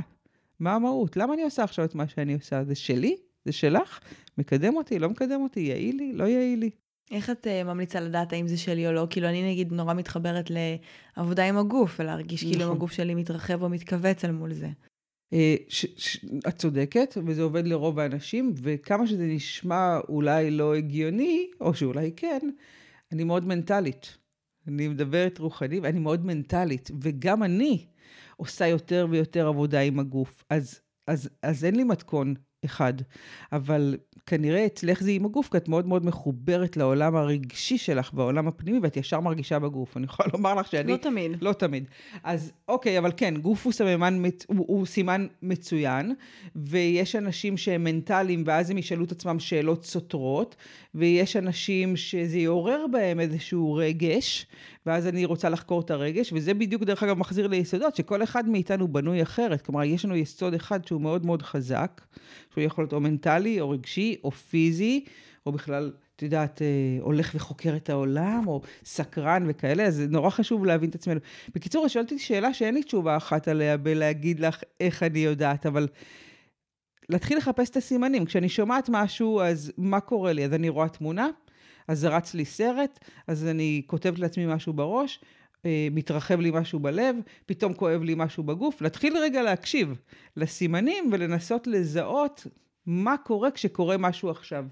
מה המהות? למה אני עושה עכשיו את מה שאני עושה? זה שלי? זה שלך? מקדם אותי? לא מקדם אותי? יעיל לי? לא יעיל לי? איך את uh, ממליצה לדעת האם זה שלי או לא? כאילו, אני נגיד נורא מתחברת לעבודה עם הגוף, ולהרגיש נכון. כאילו הגוף שלי מתרחב או מתכווץ אל מול זה. אה, ש, ש, את צודקת, וזה עובד לרוב האנשים, וכמה שזה נשמע אולי לא הגיוני, או שאולי כן, אני מאוד מנטלית. אני מדברת רוחני, ואני מאוד מנטלית, וגם אני עושה יותר ויותר עבודה עם הגוף. אז, אז, אז אין לי מתכון אחד. אבל כנראה אצלך זה עם הגוף, כי את מאוד מאוד מחוברת לעולם הרגשי שלך והעולם הפנימי, ואת ישר מרגישה בגוף. אני יכולה לומר לך שאני... לא תמיד. לא תמיד. אז אוקיי, אבל כן, גוף הוא סממן, הוא, הוא סימן מצוין, ויש אנשים שהם מנטליים, ואז הם ישאלו את עצמם שאלות סותרות, ויש אנשים שזה יעורר בהם איזשהו רגש, ואז אני רוצה לחקור את הרגש, וזה בדיוק, דרך אגב, מחזיר ליסודות, שכל אחד מאיתנו בנוי אחרת. כלומר, יש לנו יסוד אחד שהוא מאוד מאוד חזק, שהוא יכול להיות או מנטלי, או רגשי, או פיזי, או בכלל, את יודעת, אה, הולך וחוקר את העולם, או סקרן וכאלה, אז זה נורא חשוב להבין את עצמנו. בקיצור, שאלתי שאלה שאין לי תשובה אחת עליה בלהגיד לך איך אני יודעת, אבל... להתחיל לחפש את הסימנים. כשאני שומעת משהו, אז מה קורה לי? אז אני רואה תמונה, אז זה רץ לי סרט, אז אני כותבת לעצמי משהו בראש, אה, מתרחב לי משהו בלב, פתאום כואב לי משהו בגוף. להתחיל רגע להקשיב לסימנים ולנסות לזהות מה קורה כשקורה משהו עכשיו.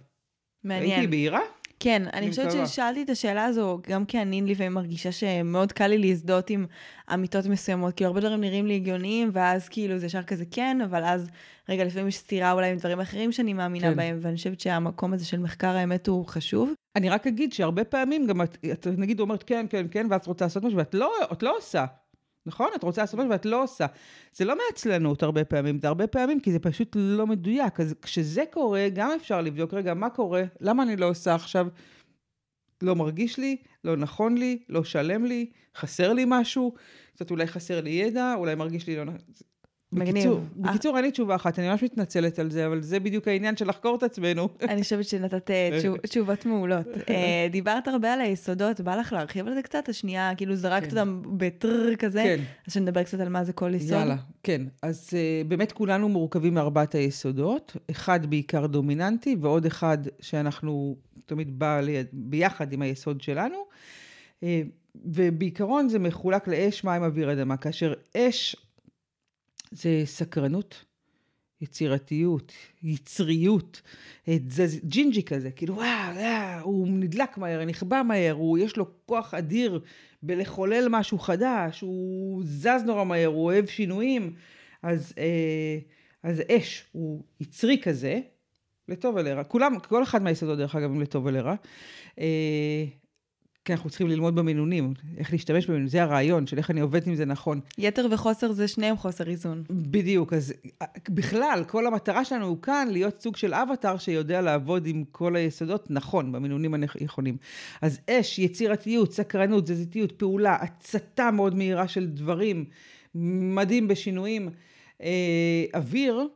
מעניין. הייתי בהירה? כן, אני חושבת ששאלתי את השאלה הזו, גם כי אני לפעמים מרגישה שמאוד קל לי להזדהות עם אמיתות מסוימות, כי הרבה דברים נראים לי הגיוניים, ואז כאילו זה ישר כזה כן, אבל אז, רגע, לפעמים יש סתירה אולי עם דברים אחרים שאני מאמינה כן. בהם, ואני חושבת שהמקום הזה של מחקר האמת הוא חשוב. אני רק אגיד שהרבה פעמים גם את, את נגיד אומרת כן, כן, כן, ואת רוצה לעשות משהו, ואת לא, לא עושה. נכון? את רוצה לעשות משהו ואת לא עושה. זה לא מעצלנות הרבה פעמים, זה הרבה פעמים כי זה פשוט לא מדויק. אז כשזה קורה, גם אפשר לבדוק, רגע, מה קורה? למה אני לא עושה עכשיו? לא מרגיש לי, לא נכון לי, לא שלם לי, חסר לי משהו, קצת אולי חסר לי ידע, אולי מרגיש לי לא נכון. מגניב. בקיצור, בקיצור, אין לי תשובה אחת, אני ממש מתנצלת על זה, אבל זה בדיוק העניין של לחקור את עצמנו. אני חושבת שנתת אה, תשובות מעולות. אה, דיברת הרבה על היסודות, בא לך להרחיב על זה קצת? השנייה, כאילו זרקת כן. אותם בטרר כזה, כן. אז שנדבר קצת על מה זה כל יסוד. יאללה, כן. אז באמת כולנו מורכבים מארבעת היסודות, אחד בעיקר דומיננטי, ועוד אחד שאנחנו תמיד בא ביחד עם היסוד שלנו. ובעיקרון זה מחולק לאש, מים, אוויר, אדמה, כאשר אש זה סקרנות, יצירתיות, יצריות, זה ג'ינג'י כזה, כאילו וואו, וואו, הוא נדלק מהר, נכבה מהר, הוא, יש לו כוח אדיר בלחולל משהו חדש, הוא זז נורא מהר, הוא אוהב שינויים, אז, אה, אז אש הוא יצרי כזה, לטוב ולרע. כולם, כל אחד מהיסודות דרך אגב הם לטוב ולרע. אה, כי אנחנו צריכים ללמוד במינונים, איך להשתמש במינונים, זה הרעיון של איך אני עובדת עם זה נכון. יתר וחוסר זה שניהם חוסר איזון. בדיוק, אז בכלל, כל המטרה שלנו הוא כאן להיות סוג של אבטאר שיודע לעבוד עם כל היסודות נכון, במינונים הנכונים. אז אש, יצירתיות, סקרנות, תזזיתיות, פעולה, הצתה מאוד מהירה של דברים, מדהים בשינויים. אה, אוויר,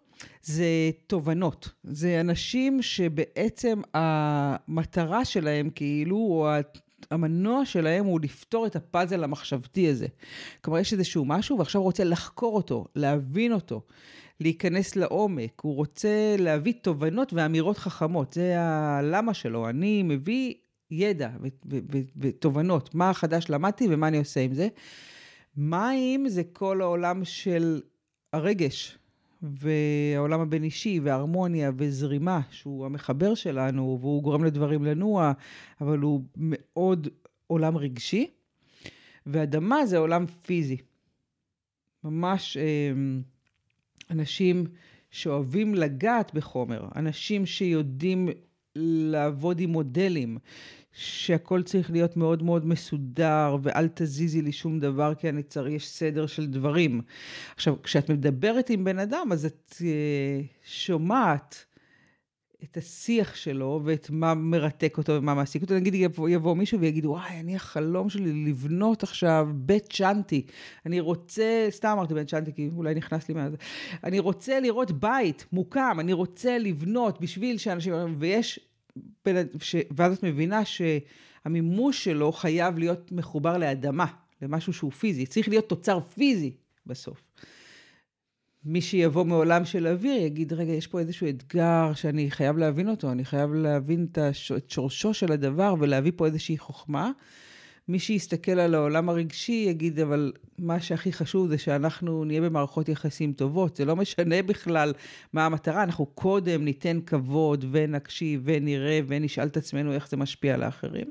זה תובנות. זה אנשים שבעצם המטרה שלהם כאילו, או המנוע שלהם הוא לפתור את הפאזל המחשבתי הזה. כלומר, יש איזשהו משהו ועכשיו הוא רוצה לחקור אותו, להבין אותו, להיכנס לעומק. הוא רוצה להביא תובנות ואמירות חכמות. זה הלמה שלו. אני מביא ידע ותובנות, מה החדש למדתי ומה אני עושה עם זה. מים זה כל העולם של הרגש, והעולם הבין-אישי, והרמוניה, וזרימה, שהוא המחבר שלנו, והוא גורם לדברים לנוע, אבל הוא מאוד עולם רגשי. ואדמה זה עולם פיזי. ממש אה, אנשים שאוהבים לגעת בחומר, אנשים שיודעים לעבוד עם מודלים, שהכל צריך להיות מאוד מאוד מסודר, ואל תזיזי לי שום דבר, כי אני צריך, יש סדר של דברים. עכשיו, כשאת מדברת עם בן אדם, אז את uh, שומעת את השיח שלו, ואת מה מרתק אותו ומה מעסיק אותו. נגיד יבוא, יבוא מישהו ויגיד, וואי, אני החלום שלי לבנות עכשיו בית צ'אנטי. אני רוצה, סתם אמרתי בית צ'אנטי, כי אולי נכנס לי מה זה. אני רוצה לראות בית מוקם, אני רוצה לבנות בשביל שאנשים... ויש ש... ואז את מבינה שהמימוש שלו חייב להיות מחובר לאדמה, למשהו שהוא פיזי. צריך להיות תוצר פיזי בסוף. מי שיבוא מעולם של אוויר יגיד, רגע, יש פה איזשהו אתגר שאני חייב להבין אותו, אני חייב להבין את, הש... את שורשו של הדבר ולהביא פה איזושהי חוכמה. מי שיסתכל על העולם הרגשי יגיד, אבל מה שהכי חשוב זה שאנחנו נהיה במערכות יחסים טובות. זה לא משנה בכלל מה המטרה, אנחנו קודם ניתן כבוד ונקשיב ונראה ונשאל את עצמנו איך זה משפיע על האחרים.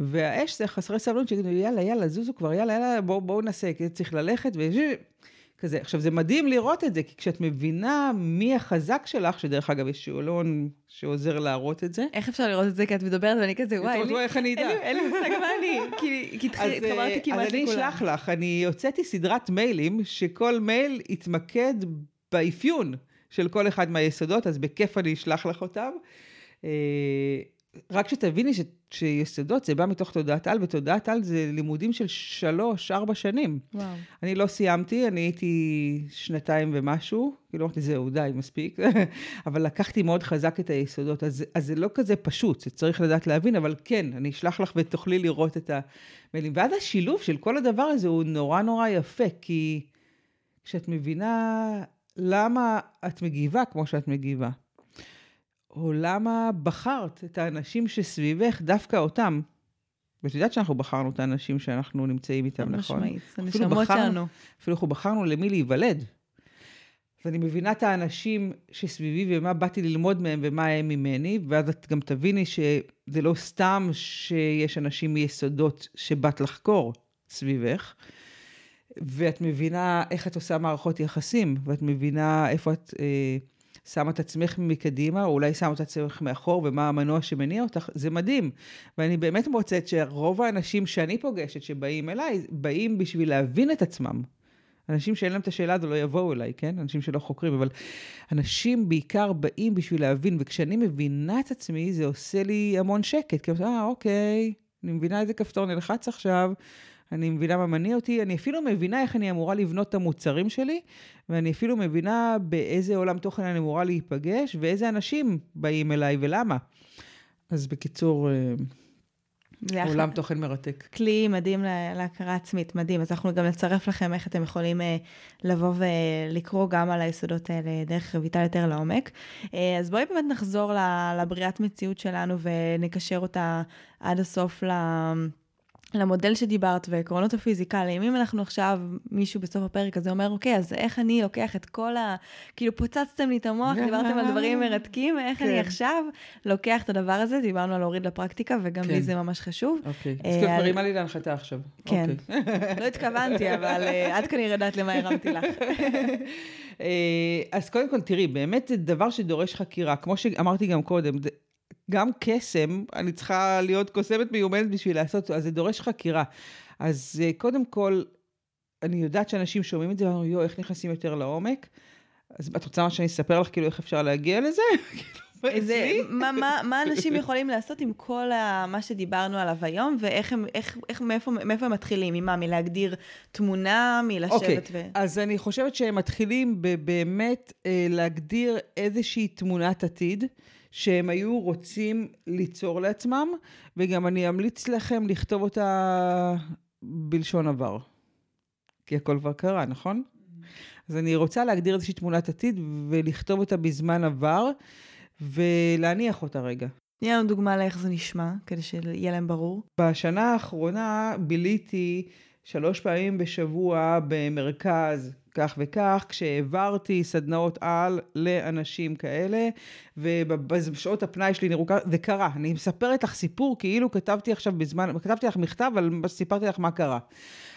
והאש זה חסרי סבלנות שיגידו, יאללה, יאללה, זוזו כבר, יאללה, יאללה, בואו בוא נעשה, כי צריך ללכת. כזה. עכשיו, זה מדהים לראות את זה, כי כשאת מבינה מי החזק שלך, שדרך אגב, יש שאלון שעוזר להראות את זה. איך אפשר לראות את זה? כי את מדברת ואני כזה, וואי, אין לי, איך אני אדע? אין לי מושג מה אני, כי התחברתי כמעט לכולם. אז אני אשלח לך, אני הוצאתי סדרת מיילים, שכל מייל יתמקד באפיון של כל אחד מהיסודות, אז בכיף אני אשלח לך אותם. רק שתביני ש, שיסודות זה בא מתוך תודעת על, ותודעת על זה לימודים של שלוש, ארבע שנים. וואו. אני לא סיימתי, אני הייתי שנתיים ומשהו, כאילו אמרתי, זהו, די, מספיק. אבל לקחתי מאוד חזק את היסודות, אז, אז זה לא כזה פשוט, זה צריך לדעת להבין, אבל כן, אני אשלח לך ותוכלי לראות את המילים. ואז השילוב של כל הדבר הזה הוא נורא נורא יפה, כי כשאת מבינה למה את מגיבה כמו שאת מגיבה. או למה בחרת את האנשים שסביבך, דווקא אותם. ואת יודעת שאנחנו בחרנו את האנשים שאנחנו נמצאים איתם, נכון? משמעית, זה נשמות שלנו. אפילו אנחנו בחרנו למי להיוולד. ואני מבינה את האנשים שסביבי ומה באתי ללמוד מהם ומה הם ממני, ואז את גם תביני שזה לא סתם שיש אנשים מיסודות שבאת לחקור סביבך, ואת מבינה איך את עושה מערכות יחסים, ואת מבינה איפה את... אה, שמה את עצמך מקדימה, או אולי שמה את עצמך מאחור, ומה המנוע שמניע אותך, זה מדהים. ואני באמת מוצאת שרוב האנשים שאני פוגשת, שבאים אליי, באים בשביל להבין את עצמם. אנשים שאין להם את השאלה הזו לא יבואו אליי, כן? אנשים שלא חוקרים, אבל אנשים בעיקר באים בשביל להבין, וכשאני מבינה את עצמי, זה עושה לי המון שקט. כי אני אה, אוקיי, אני מבינה איזה כפתור נלחץ עכשיו, אני מבינה מה מניע אותי, אני אפילו מבינה איך אני אמורה לבנות את המוצרים שלי, ואני אפילו מבינה באיזה עולם תוכן אני אמורה להיפגש, ואיזה אנשים באים אליי ולמה. אז בקיצור, אה, עולם תוכן מרתק. כלי מדהים להכרה עצמית, מדהים. אז אנחנו גם נצרף לכם איך אתם יכולים אה, לבוא ולקרוא גם על היסודות האלה דרך רויטל יותר לעומק. אה, אז בואי באמת נחזור לבריאת מציאות שלנו ונקשר אותה עד הסוף ל... למודל שדיברת ועקרונות הפיזיקליים, אם אנחנו עכשיו, מישהו בסוף הפרק הזה אומר, אוקיי, אז איך אני לוקח את כל ה... כאילו, פוצצתם לי את המוח, דיברתם על דברים מרתקים, איך כן. אני עכשיו לוקח את הדבר הזה, דיברנו על להוריד לפרקטיקה, וגם כן. לי זה ממש חשוב. אוקיי, אז כאילו מרימה לי להנחתה עכשיו. כן. אוקיי. לא התכוונתי, אבל uh, את כנראה יודעת למה הרמתי לך. אה, אז קודם כל, תראי, באמת זה דבר שדורש חקירה. כמו שאמרתי גם קודם, גם קסם, אני צריכה להיות קוסמת מיומנת בשביל לעשות, אז זה דורש חקירה. אז אה, קודם כל, אני יודעת שאנשים שומעים את זה, ואומרים, יואו, איך נכנסים יותר לעומק? אז את רוצה שאני אספר לך כאילו איך אפשר להגיע לזה? איזה, מה, מה, מה אנשים יכולים לעשות עם כל ה, מה שדיברנו עליו היום, ואיך הם, איך, איך, מאיפה, מאיפה הם מתחילים? ממה? מלהגדיר תמונה, מלשבת okay. אוקיי, ו... אז אני חושבת שהם מתחילים באמת אה, להגדיר איזושהי תמונת עתיד. שהם היו רוצים ליצור לעצמם, וגם אני אמליץ לכם לכתוב אותה בלשון עבר. כי הכל כבר קרה, נכון? אז אני רוצה להגדיר איזושהי תמונת עתיד ולכתוב אותה בזמן עבר, ולהניח אותה רגע. תני לנו דוגמה לאיך זה נשמע, כדי שיהיה להם ברור. בשנה האחרונה ביליתי שלוש פעמים בשבוע במרכז כך וכך, כשהעברתי סדנאות על לאנשים כאלה, ובשעות הפנאי שלי נראו ככה, זה קרה. אני מספרת לך סיפור כאילו כתבתי עכשיו בזמן, כתבתי לך מכתב, אבל סיפרתי לך מה קרה.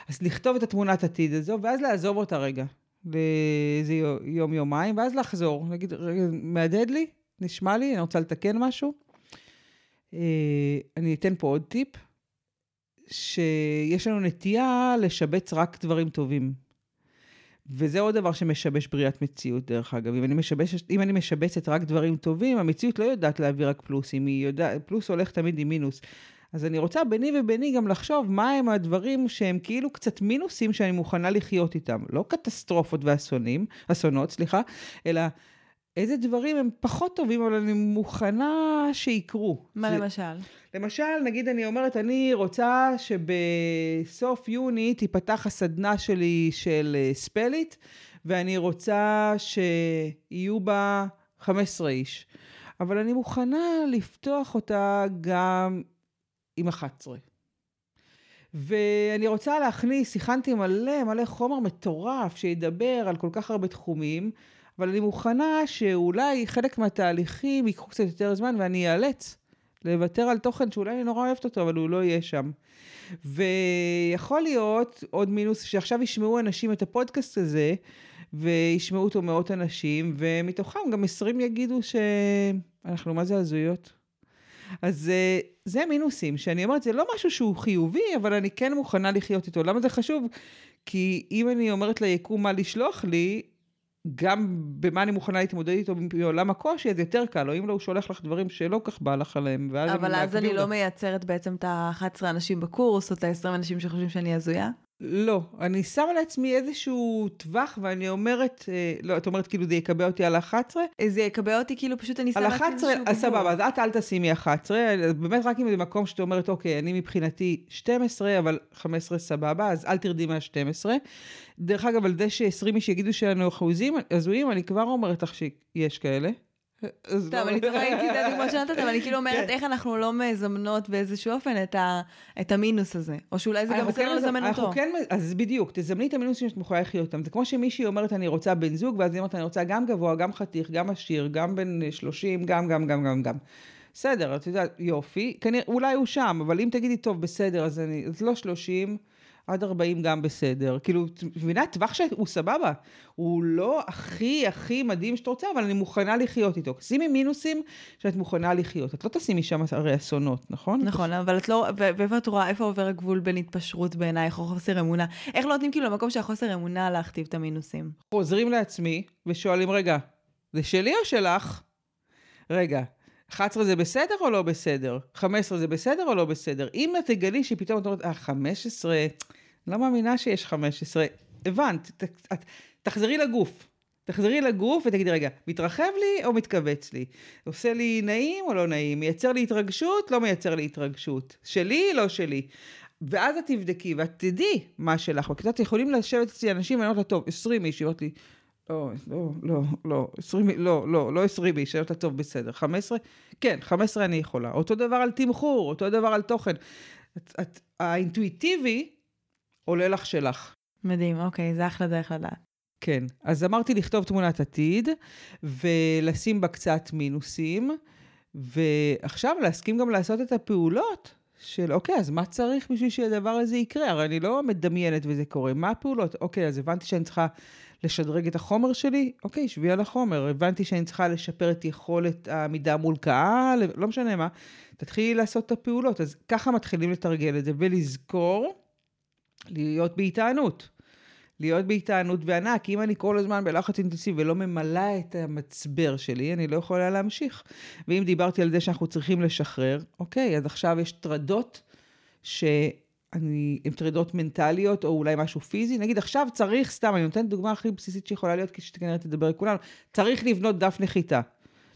אז לכתוב את התמונת עתיד הזו, ואז לעזוב אותה רגע, לאיזה יום-יומיים, ואז לחזור, להגיד, רגע, מהדהד לי? נשמע לי? אני רוצה לתקן משהו? אה, אני אתן פה עוד טיפ. שיש לנו נטייה לשבץ רק דברים טובים. וזה עוד דבר שמשבש בריאת מציאות, דרך אגב. אם אני, משבש, אם אני משבצת רק דברים טובים, המציאות לא יודעת להביא רק פלוסים, היא יודעת, פלוס הולך תמיד עם מינוס. אז אני רוצה ביני וביני גם לחשוב מה הם הדברים שהם כאילו קצת מינוסים שאני מוכנה לחיות איתם. לא קטסטרופות ואסונים, אסונות, סליחה, אלא איזה דברים הם פחות טובים, אבל אני מוכנה שיקרו. מה זה... למשל? למשל, נגיד אני אומרת, אני רוצה שבסוף יוני תיפתח הסדנה שלי של אה, ספליט, ואני רוצה שיהיו בה 15 איש. אבל אני מוכנה לפתוח אותה גם עם 11. ואני רוצה להכניס, הכנתי מלא מלא חומר מטורף שידבר על כל כך הרבה תחומים, אבל אני מוכנה שאולי חלק מהתהליכים ייקחו קצת יותר זמן ואני אאלץ לוותר על תוכן שאולי אני נורא אוהבת אותו, אבל הוא לא יהיה שם. ויכול להיות עוד מינוס, שעכשיו ישמעו אנשים את הפודקאסט הזה, וישמעו אותו מאות אנשים, ומתוכם גם 20 יגידו שאנחנו מה זה הזויות. אז אה, זה מינוסים, שאני אומרת, זה לא משהו שהוא חיובי, אבל אני כן מוכנה לחיות איתו. למה זה חשוב? כי אם אני אומרת ליקום מה לשלוח לי, גם במה אני מוכנה להתמודד איתו בעולם הקושי, אז יותר קל, או אם לא, הוא שולח לך דברים שלא כך בא לך עליהם. אבל אז אני לא מייצרת בעצם את ה-11 אנשים בקורס, או את ה-20 אנשים שחושבים שאני הזויה? לא, אני שמה לעצמי איזשהו טווח, ואני אומרת, אה, לא, את אומרת כאילו זה יקבע אותי על 11? זה יקבע אותי כאילו פשוט אני שמה. על 11, אז סבבה, אז את אל תשימי 11, באמת רק אם זה מקום שאת אומרת, אוקיי, אני מבחינתי 12, אבל 15 סבבה, אז אל תרדי מה-12. דרך אגב, על זה ש-20 איש יגידו שאנחנו הזויים, אני כבר אומרת לך שיש כאלה. טוב, לא. אני צוחקת כי זה הדוגמה שנתת, אבל אני כאילו אומרת כן. איך אנחנו לא מזמנות באיזשהו אופן את המינוס הזה. או שאולי זה גם בסדר כן לזמן אותו. כן, אז בדיוק, תזמני את המינוסים שאת יכולה לחיות אותם. זה כמו שמישהי אומרת, אני רוצה בן זוג, ואז היא אומרת, אני רוצה גם גבוה, גם חתיך, גם עשיר, גם בן 30, גם, גם, גם, גם, גם. בסדר, את יודעת, יופי. אולי הוא שם, אבל אם תגידי, טוב, בסדר, אז אני, אז לא 30. עד 40 גם בסדר. כאילו, את מבינה? טווח שהוא סבבה. הוא לא הכי הכי מדהים שאתה רוצה, אבל אני מוכנה לחיות איתו. שימי מינוסים שאת מוכנה לחיות. את לא תשימי שם הרי אסונות, נכון? נכון, אבל את לא... ואיפה את רואה, איפה עובר הגבול בין התפשרות בעינייך או חוסר אמונה? איך לא נותנים כאילו למקום של החוסר אמונה להכתיב את המינוסים? חוזרים לעצמי ושואלים, רגע, זה שלי או שלך? רגע, 11 זה בסדר או לא בסדר? 15 זה בסדר או לא בסדר? אם את תגלי שפתאום את אומרת, אה, 15, לא מאמינה שיש 15. הבנת, ת, את, תחזרי לגוף. תחזרי לגוף ותגידי, רגע, מתרחב לי או מתכווץ לי? עושה לי נעים או לא נעים? מייצר לי התרגשות? לא מייצר לי התרגשות. שלי? לא שלי. ואז את תבדקי ואת תדעי מה שלך. יודעת, יכולים לשבת אצלי אנשים ואני לה, טוב, 20 איש, היא אומרת לי, לא, לא, לא, לא, 20, לא, לא, לא 20 איש, שאלת טוב, בסדר. 15? כן, 15 אני יכולה. אותו דבר על תמחור, אותו דבר על תוכן. את, את, האינטואיטיבי עולה לך שלך. מדהים, אוקיי, זה אחלה דרך לדעת. כן, אז אמרתי לכתוב תמונת עתיד, ולשים בה קצת מינוסים, ועכשיו להסכים גם לעשות את הפעולות של אוקיי, אז מה צריך בשביל שהדבר הזה יקרה? הרי אני לא מדמיינת וזה קורה. מה הפעולות? אוקיי, אז הבנתי שאני צריכה לשדרג את החומר שלי? אוקיי, שבי על החומר. הבנתי שאני צריכה לשפר את יכולת העמידה מול קהל, לא משנה מה. תתחילי לעשות את הפעולות. אז ככה מתחילים לתרגל את זה, ולזכור להיות בהתענות. להיות בהתענות וענק. אם אני כל הזמן בלחץ אינטנסיבי ולא ממלאה את המצבר שלי, אני לא יכולה להמשיך. ואם דיברתי על זה שאנחנו צריכים לשחרר, אוקיי, אז עכשיו יש טרדות ש... אני, עם טרדות מנטליות, או אולי משהו פיזי. נגיד, עכשיו צריך, סתם, אני נותנת דוגמה הכי בסיסית שיכולה להיות, כשכנראה תדבר עם כולנו, צריך לבנות דף נחיתה.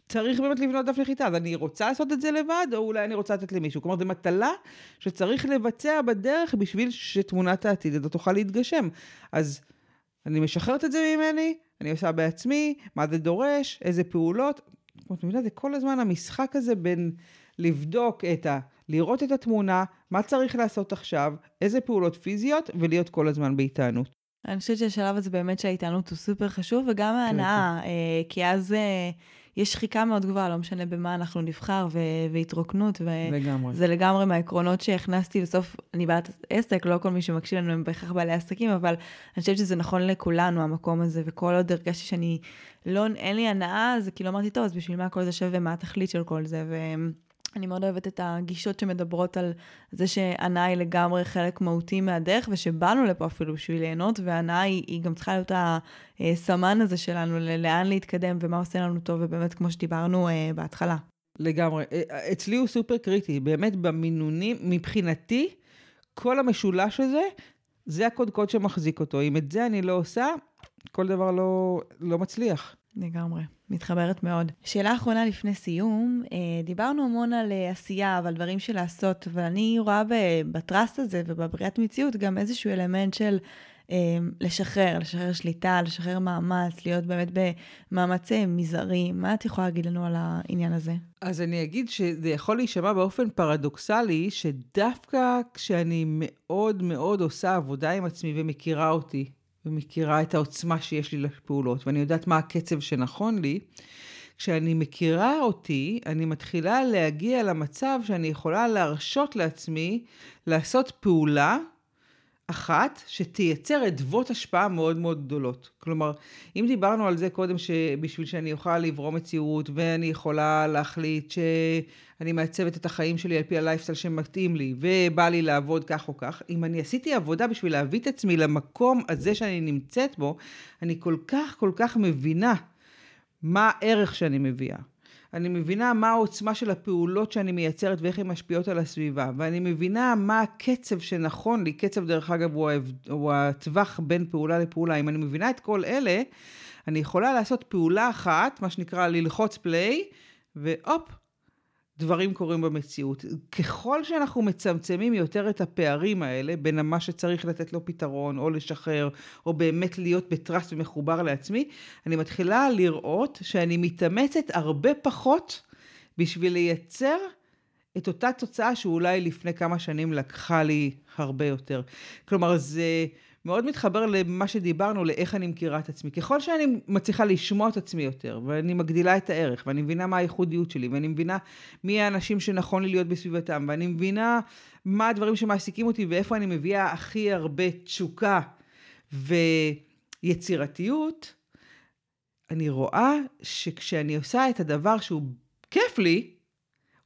צריך באמת לבנות דף נחיתה, אז אני רוצה לעשות את זה לבד, או אולי אני רוצה לתת למישהו. כלומר, זו מטלה שצריך לבצע בדרך בשביל שתמונת העתיד הזאת תוכל להתגשם. אז אני משחררת את זה ממני, אני עושה בעצמי, מה זה דורש, איזה פעולות. כמו את מבינה, זה כל הזמן המשחק הזה בין לבדוק את ה... לראות את התמונה, מה צריך לעשות עכשיו, איזה פעולות פיזיות, ולהיות כל הזמן בהתענות. אני חושבת שהשלב הזה באמת שההתענות הוא סופר חשוב, וגם כן, ההנאה, כן. אה, כי אז אה, יש שחיקה מאוד גבוהה, לא משנה במה אנחנו נבחר, ו- והתרוקנות. ו- לגמרי. זה לגמרי מהעקרונות שהכנסתי בסוף, אני בעלת עסק, לא כל מי שמקשיב לנו הם בהכרח בעלי עסקים, אבל אני חושבת שזה נכון לכולנו, המקום הזה, וכל עוד הרגשתי שאני, לא, אין לי הנאה, אז כאילו אמרתי, טוב, אז בשביל מה כל זה שווה, מה התכלית של כל זה, ו... אני מאוד אוהבת את הגישות שמדברות על זה שהנאה היא לגמרי חלק מהותי מהדרך, ושבאנו לפה אפילו בשביל ליהנות, והנאה היא, היא גם צריכה להיות הסמן הזה שלנו, לאן להתקדם ומה עושה לנו טוב, ובאמת, כמו שדיברנו אה, בהתחלה. לגמרי. אה, אצלי הוא סופר קריטי, באמת במינונים, מבחינתי, כל המשולש הזה, זה הקודקוד שמחזיק אותו. אם את זה אני לא עושה, כל דבר לא, לא מצליח. לגמרי. מתחברת מאוד. שאלה אחרונה לפני סיום, אה, דיברנו המון על אה, עשייה ועל דברים של לעשות, ואני רואה בטראסט הזה ובבריאת מציאות גם איזשהו אלמנט של אה, לשחרר, לשחרר שליטה, לשחרר מאמץ, להיות באמת במאמץ מזערי. מה את יכולה להגיד לנו על העניין הזה? אז אני אגיד שזה יכול להישמע באופן פרדוקסלי, שדווקא כשאני מאוד מאוד עושה עבודה עם עצמי ומכירה אותי, ומכירה את העוצמה שיש לי לפעולות, ואני יודעת מה הקצב שנכון לי, כשאני מכירה אותי, אני מתחילה להגיע למצב שאני יכולה להרשות לעצמי לעשות פעולה אחת שתייצר אדוות השפעה מאוד מאוד גדולות. כלומר, אם דיברנו על זה קודם שבשביל שאני אוכל לברום מציאות ואני יכולה להחליט שאני מעצבת את החיים שלי על פי הלייפסטייל שמתאים לי ובא לי לעבוד כך או כך, אם אני עשיתי עבודה בשביל להביא את עצמי למקום הזה שאני נמצאת בו, אני כל כך כל כך מבינה מה הערך שאני מביאה. אני מבינה מה העוצמה של הפעולות שאני מייצרת ואיך הן משפיעות על הסביבה, ואני מבינה מה הקצב שנכון לי, קצב דרך אגב הוא, הוא הטווח בין פעולה לפעולה. אם אני מבינה את כל אלה, אני יכולה לעשות פעולה אחת, מה שנקרא ללחוץ פליי, והופ, דברים קורים במציאות. ככל שאנחנו מצמצמים יותר את הפערים האלה בין מה שצריך לתת לו פתרון, או לשחרר, או באמת להיות בטראסט ומחובר לעצמי, אני מתחילה לראות שאני מתאמצת הרבה פחות בשביל לייצר את אותה תוצאה שאולי לפני כמה שנים לקחה לי הרבה יותר. כלומר, זה... מאוד מתחבר למה שדיברנו, לאיך אני מכירה את עצמי. ככל שאני מצליחה לשמוע את עצמי יותר, ואני מגדילה את הערך, ואני מבינה מה הייחודיות שלי, ואני מבינה מי האנשים שנכון לי להיות בסביבתם, ואני מבינה מה הדברים שמעסיקים אותי, ואיפה אני מביאה הכי הרבה תשוקה ויצירתיות, אני רואה שכשאני עושה את הדבר שהוא כיף לי,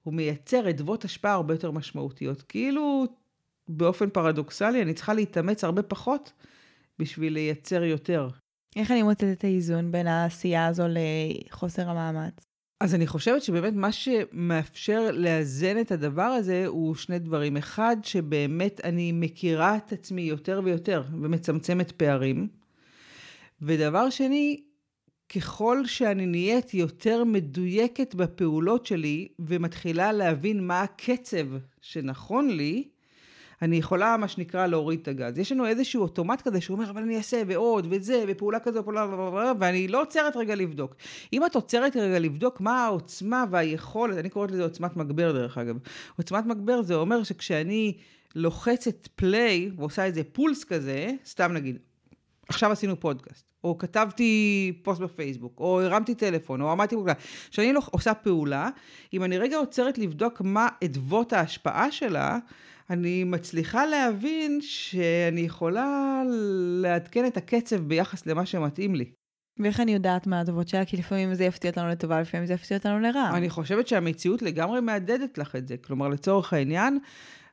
הוא מייצר אדוות השפעה הרבה יותר משמעותיות. כאילו באופן פרדוקסלי, אני צריכה להתאמץ הרבה פחות בשביל לייצר יותר. איך אני מוצאת את האיזון בין העשייה הזו לחוסר המאמץ? אז אני חושבת שבאמת מה שמאפשר לאזן את הדבר הזה הוא שני דברים. אחד, שבאמת אני מכירה את עצמי יותר ויותר ומצמצמת פערים. ודבר שני, ככל שאני נהיית יותר מדויקת בפעולות שלי ומתחילה להבין מה הקצב שנכון לי, אני יכולה, מה שנקרא, להוריד את הגז. יש לנו איזשהו אוטומט כזה שאומר, אבל אני אעשה, ועוד, וזה, ופעולה כזו, פעולה, ואני לא עוצרת רגע לבדוק. אם את עוצרת רגע לבדוק מה העוצמה והיכולת, אני קוראת לזה עוצמת מגבר דרך אגב. עוצמת מגבר זה אומר שכשאני לוחצת play ועושה איזה פולס כזה, סתם נגיד, עכשיו עשינו פודקאסט, או כתבתי פוסט בפייסבוק, או הרמתי טלפון, או אמרתי פעולה. כשאני לא עושה פעולה, אם אני רגע עוצרת לבדוק מה אדוות ההשפעה שלה, אני מצליחה להבין שאני יכולה לעדכן את הקצב ביחס למה שמתאים לי. ואיך אני יודעת מה הדבות שלה? כי לפעמים זה יפתיע אותנו לטובה, לפעמים זה יפתיע אותנו לרע. אני חושבת שהמציאות לגמרי מהדהדת לך את זה. כלומר, לצורך העניין,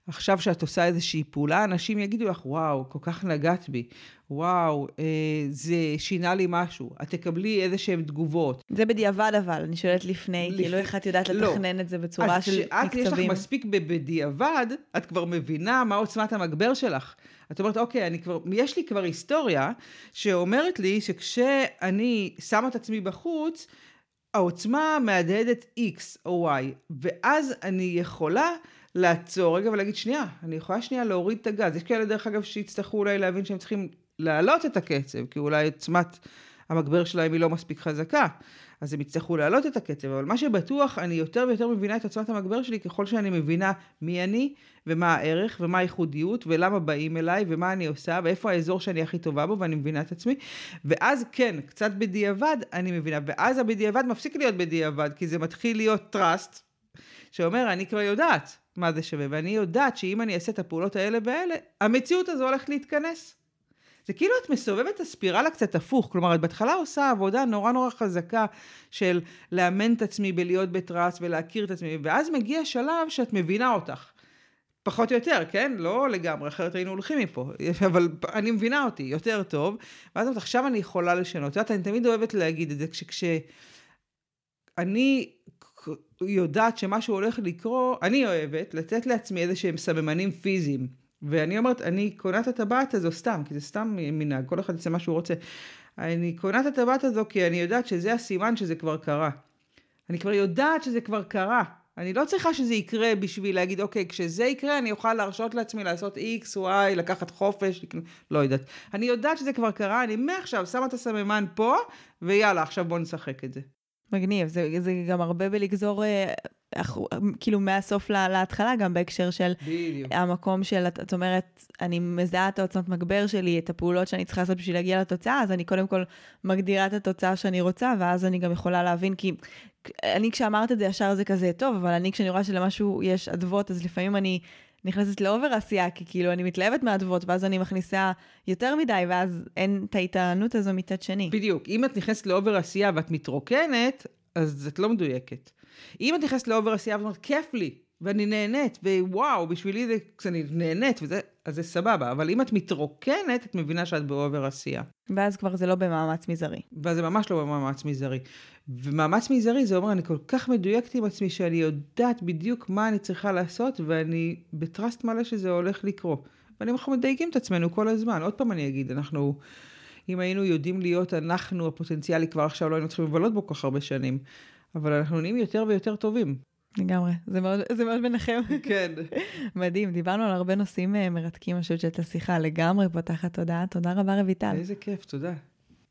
עכשיו שאת עושה איזושהי פעולה, אנשים יגידו לך, וואו, כל כך נגעת בי, וואו, אה, זה שינה לי משהו, את תקבלי איזה שהן תגובות. זה בדיעבד אבל, אני שואלת לפני, לפ... כאילו איך את יודעת לא. לתכנן את זה בצורה של מקצבים. אז כשאת יש לך מספיק בדיעבד, את כבר מבינה מה עוצמת המגבר שלך. את אומרת, אוקיי, אני כבר, יש לי כבר היסטוריה שאומרת לי שכשאני שמה את עצמי בחוץ, העוצמה מהדהדת X או Y, ואז אני יכולה לעצור רגע ולהגיד, שנייה, אני יכולה שנייה להוריד את הגז. יש כאלה, דרך אגב, שיצטרכו אולי להבין שהם צריכים להעלות את הקצב, כי אולי עוצמת המגבר שלהם היא לא מספיק חזקה, אז הם יצטרכו להעלות את הקצב, אבל מה שבטוח, אני יותר ויותר מבינה את עוצמת המגבר שלי ככל שאני מבינה מי אני, ומה הערך, ומה הייחודיות, ולמה באים אליי, ומה אני עושה, ואיפה האזור שאני הכי טובה בו, ואני מבינה את עצמי. ואז כן, קצת בדיעבד אני מבינה, ואז הבדיעבד מפסיק להיות בדיעבד, כי זה מתחיל להיות trust, שאומר, אני כבר יודעת מה זה שווה, ואני יודעת שאם אני אעשה את הפעולות האלה והאלה, המציאות הזו הולכת להתכנס. זה כאילו את מסובבת את הספירלה קצת הפוך, כלומר, את בהתחלה עושה עבודה נורא נורא חזקה של לאמן את עצמי בלהיות בטראס ולהכיר את עצמי, ואז מגיע שלב שאת מבינה אותך. פחות או יותר, כן? לא לגמרי, אחרת היינו הולכים מפה. אבל אני מבינה אותי יותר טוב, ואז אומרת, עכשיו אני יכולה לשנות. את יודעת, אני תמיד אוהבת להגיד את זה, כשכש... אני יודעת שמשהו הולך לקרות, אני אוהבת לתת לעצמי איזה שהם סממנים פיזיים. ואני אומרת, אני קונה את הטבעת הזו סתם, כי זה סתם מנהג, כל אחד יעשה מה שהוא רוצה. אני קונה את הטבעת הזו כי אני יודעת שזה הסימן שזה כבר קרה. אני כבר יודעת שזה כבר קרה. אני לא צריכה שזה יקרה בשביל להגיד, אוקיי, כשזה יקרה אני אוכל להרשות לעצמי לעשות X, Y, לקחת חופש, לא יודעת. אני יודעת שזה כבר קרה, אני מעכשיו שמה את הסממן פה, ויאללה, עכשיו בוא נשחק את זה. מגניב, זה, זה גם הרבה בלגזור uh, כאילו מהסוף להתחלה, גם בהקשר של בדיוק. המקום של, את אומרת, אני מזהה את העוצמת מגבר שלי, את הפעולות שאני צריכה לעשות בשביל להגיע לתוצאה, אז אני קודם כל מגדירה את התוצאה שאני רוצה, ואז אני גם יכולה להבין, כי אני כשאמרת את זה ישר זה כזה טוב, אבל אני כשאני רואה שלמשהו יש אדוות, אז לפעמים אני נכנסת ל over עשייה, כי כאילו אני מתלהבת מהאדוות, ואז אני מכניסה יותר מדי, ואז אין את ההתענות הזו מצד שני. בדיוק. אם את נכנסת ל over עשייה ואת מתרוקנת, אז את לא מדויקת. אם את נכנסת ל over עשייה ואת אומרת, כיף לי, ואני נהנית, ווואו, בשבילי זה, כשאני נהנית, וזה, אז זה סבבה. אבל אם את מתרוקנת, את מבינה שאת ב over עשייה. ואז כבר זה לא במאמץ מזערי. ואז זה ממש לא במאמץ מזערי. ומאמץ מזערי זה אומר, אני כל כך מדויקת עם עצמי, שאני יודעת בדיוק מה אני צריכה לעשות, ואני בטראסט מלא שזה הולך לקרות. ואנחנו מדייקים את עצמנו כל הזמן. עוד פעם אני אגיד, אנחנו, אם היינו יודעים להיות אנחנו הפוטנציאלי, כבר עכשיו לא היינו צריכים לבלות בו כל כך הרבה שנים. אבל אנחנו נהיים יותר ויותר טובים. לגמרי, זה מאוד, זה מאוד מנחם. כן. מדהים, דיברנו על הרבה נושאים אה, מרתקים, אני חושבת שהייתה שיחה לגמרי פותחת תודה. תודה רבה, רויטל. איזה כיף, תודה.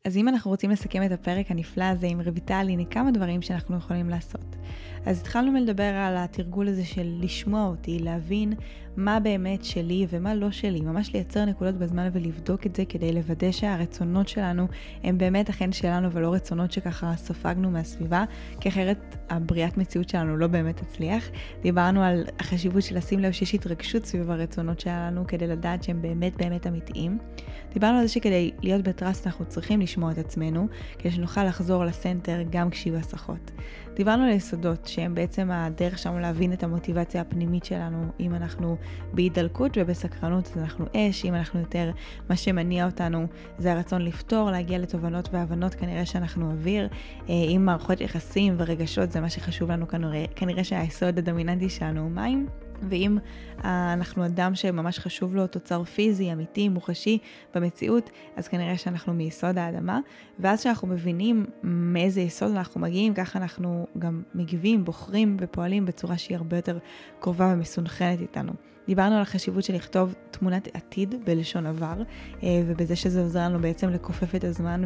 אז אם אנחנו רוצים לסכם את הפרק הנפלא הזה עם רויטל, הנה כמה דברים שאנחנו יכולים לעשות. אז התחלנו מלדבר על התרגול הזה של לשמוע אותי, להבין מה באמת שלי ומה לא שלי, ממש לייצר נקודות בזמן ולבדוק את זה כדי לוודא שהרצונות שלנו הם באמת אכן שלנו ולא רצונות שככה ספגנו מהסביבה, כי אחרת הבריאת מציאות שלנו לא באמת תצליח. דיברנו על החשיבות של לשים לב שיש התרגשות סביב הרצונות שלנו כדי לדעת שהם באמת באמת אמיתיים. דיברנו על זה שכדי להיות בטראסט אנחנו צריכים לשמוע את עצמנו, כדי שנוכל לחזור לסנטר גם כשיהיו הסחות. דיברנו על יסודות, שהם בעצם הדרך שלנו להבין את המוטיבציה הפנימית שלנו, אם אנחנו בהידלקות ובסקרנות, אז אנחנו אש, אם אנחנו יותר, מה שמניע אותנו זה הרצון לפתור, להגיע לתובנות והבנות, כנראה שאנחנו אוויר. אם אה, מערכות יחסים ורגשות זה מה שחשוב לנו, כנראה, כנראה שהיסוד הדומיננטי שלנו הוא מים. ואם אנחנו אדם שממש חשוב לו תוצר פיזי, אמיתי, מוחשי במציאות, אז כנראה שאנחנו מיסוד האדמה. ואז כשאנחנו מבינים מאיזה יסוד אנחנו מגיעים, ככה אנחנו גם מגיבים, בוחרים ופועלים בצורה שהיא הרבה יותר קרובה ומסונכרנת איתנו. דיברנו על החשיבות של לכתוב תמונת עתיד בלשון עבר, אה, ובזה שזה עוזר לנו בעצם לכופף את הזמן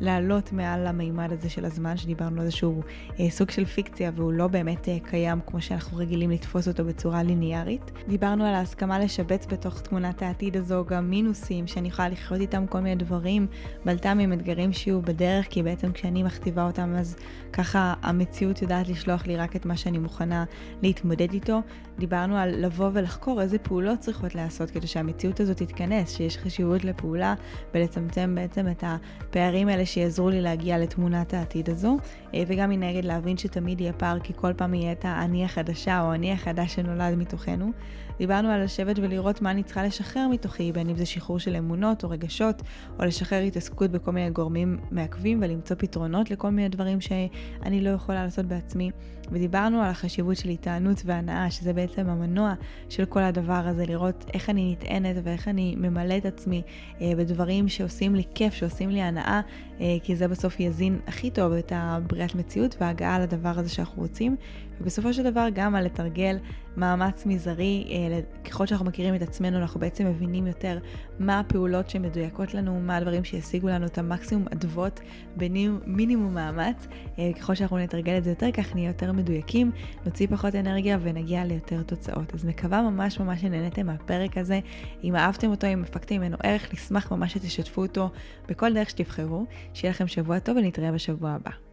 ולעלות מעל המימד הזה של הזמן, שדיברנו על איזשהו אה, סוג של פיקציה והוא לא באמת אה, קיים כמו שאנחנו רגילים לתפוס אותו בצורה ליניארית. דיברנו על ההסכמה לשבץ בתוך תמונת העתיד הזו גם מינוסים, שאני יכולה לחיות איתם כל מיני דברים, בלת"מים, אתגרים שיהיו בדרך, כי בעצם כשאני מכתיבה אותם אז ככה המציאות יודעת לשלוח לי רק את מה שאני מוכנה להתמודד איתו. דיברנו על לבוא ולחקור איזה פעולות צריכות להיעשות כדי שהמציאות הזאת תתכנס, שיש חשיבות לפעולה ולצמצם בעצם את הפערים האלה שיעזרו לי להגיע לתמונת העתיד הזו, אה, וגם מנגד להבין שתמיד יהיה פער כי כל פעם יהיה את האני החדשה או האני החדש שנולד מתוכנו. דיברנו על לשבת ולראות מה אני צריכה לשחרר מתוכי, בין אם זה שחרור של אמונות או רגשות, או לשחרר התעסקות בכל מיני גורמים מעכבים ולמצוא פתרונות לכל מיני דברים שאני לא יכולה לעשות בעצמי. ודיברנו על החשיבות של התענות והנאה, שזה בעצם המנוע של כל הדבר הזה, לראות איך אני נטענת ואיך אני ממלא את עצמי אה, בדברים שעושים לי כיף, שעושים לי הנאה, אה, כי זה בסוף יזין הכי טוב את הבריאת מציאות וההגעה לדבר הזה שאנחנו רוצים. ובסופו של דבר גם על לתרגל מאמץ מזערי, אה, ככל שאנחנו מכירים את עצמנו, אנחנו בעצם מבינים יותר מה הפעולות שמדויקות לנו, מה הדברים שישיגו לנו את המקסימום אדוות במינימום מאמץ. אה, ככל שאנחנו נתרגל את זה יותר, כך נהיה יותר מדויקים, נוציא פחות אנרגיה ונגיע ליותר תוצאות. אז מקווה ממש ממש שנהניתם מהפרק הזה. אם אהבתם אותו, אם הפקתם ממנו ערך, נשמח ממש שתשתפו אותו בכל דרך שתבחרו. שיהיה לכם שבוע טוב ונתראה בשבוע הבא.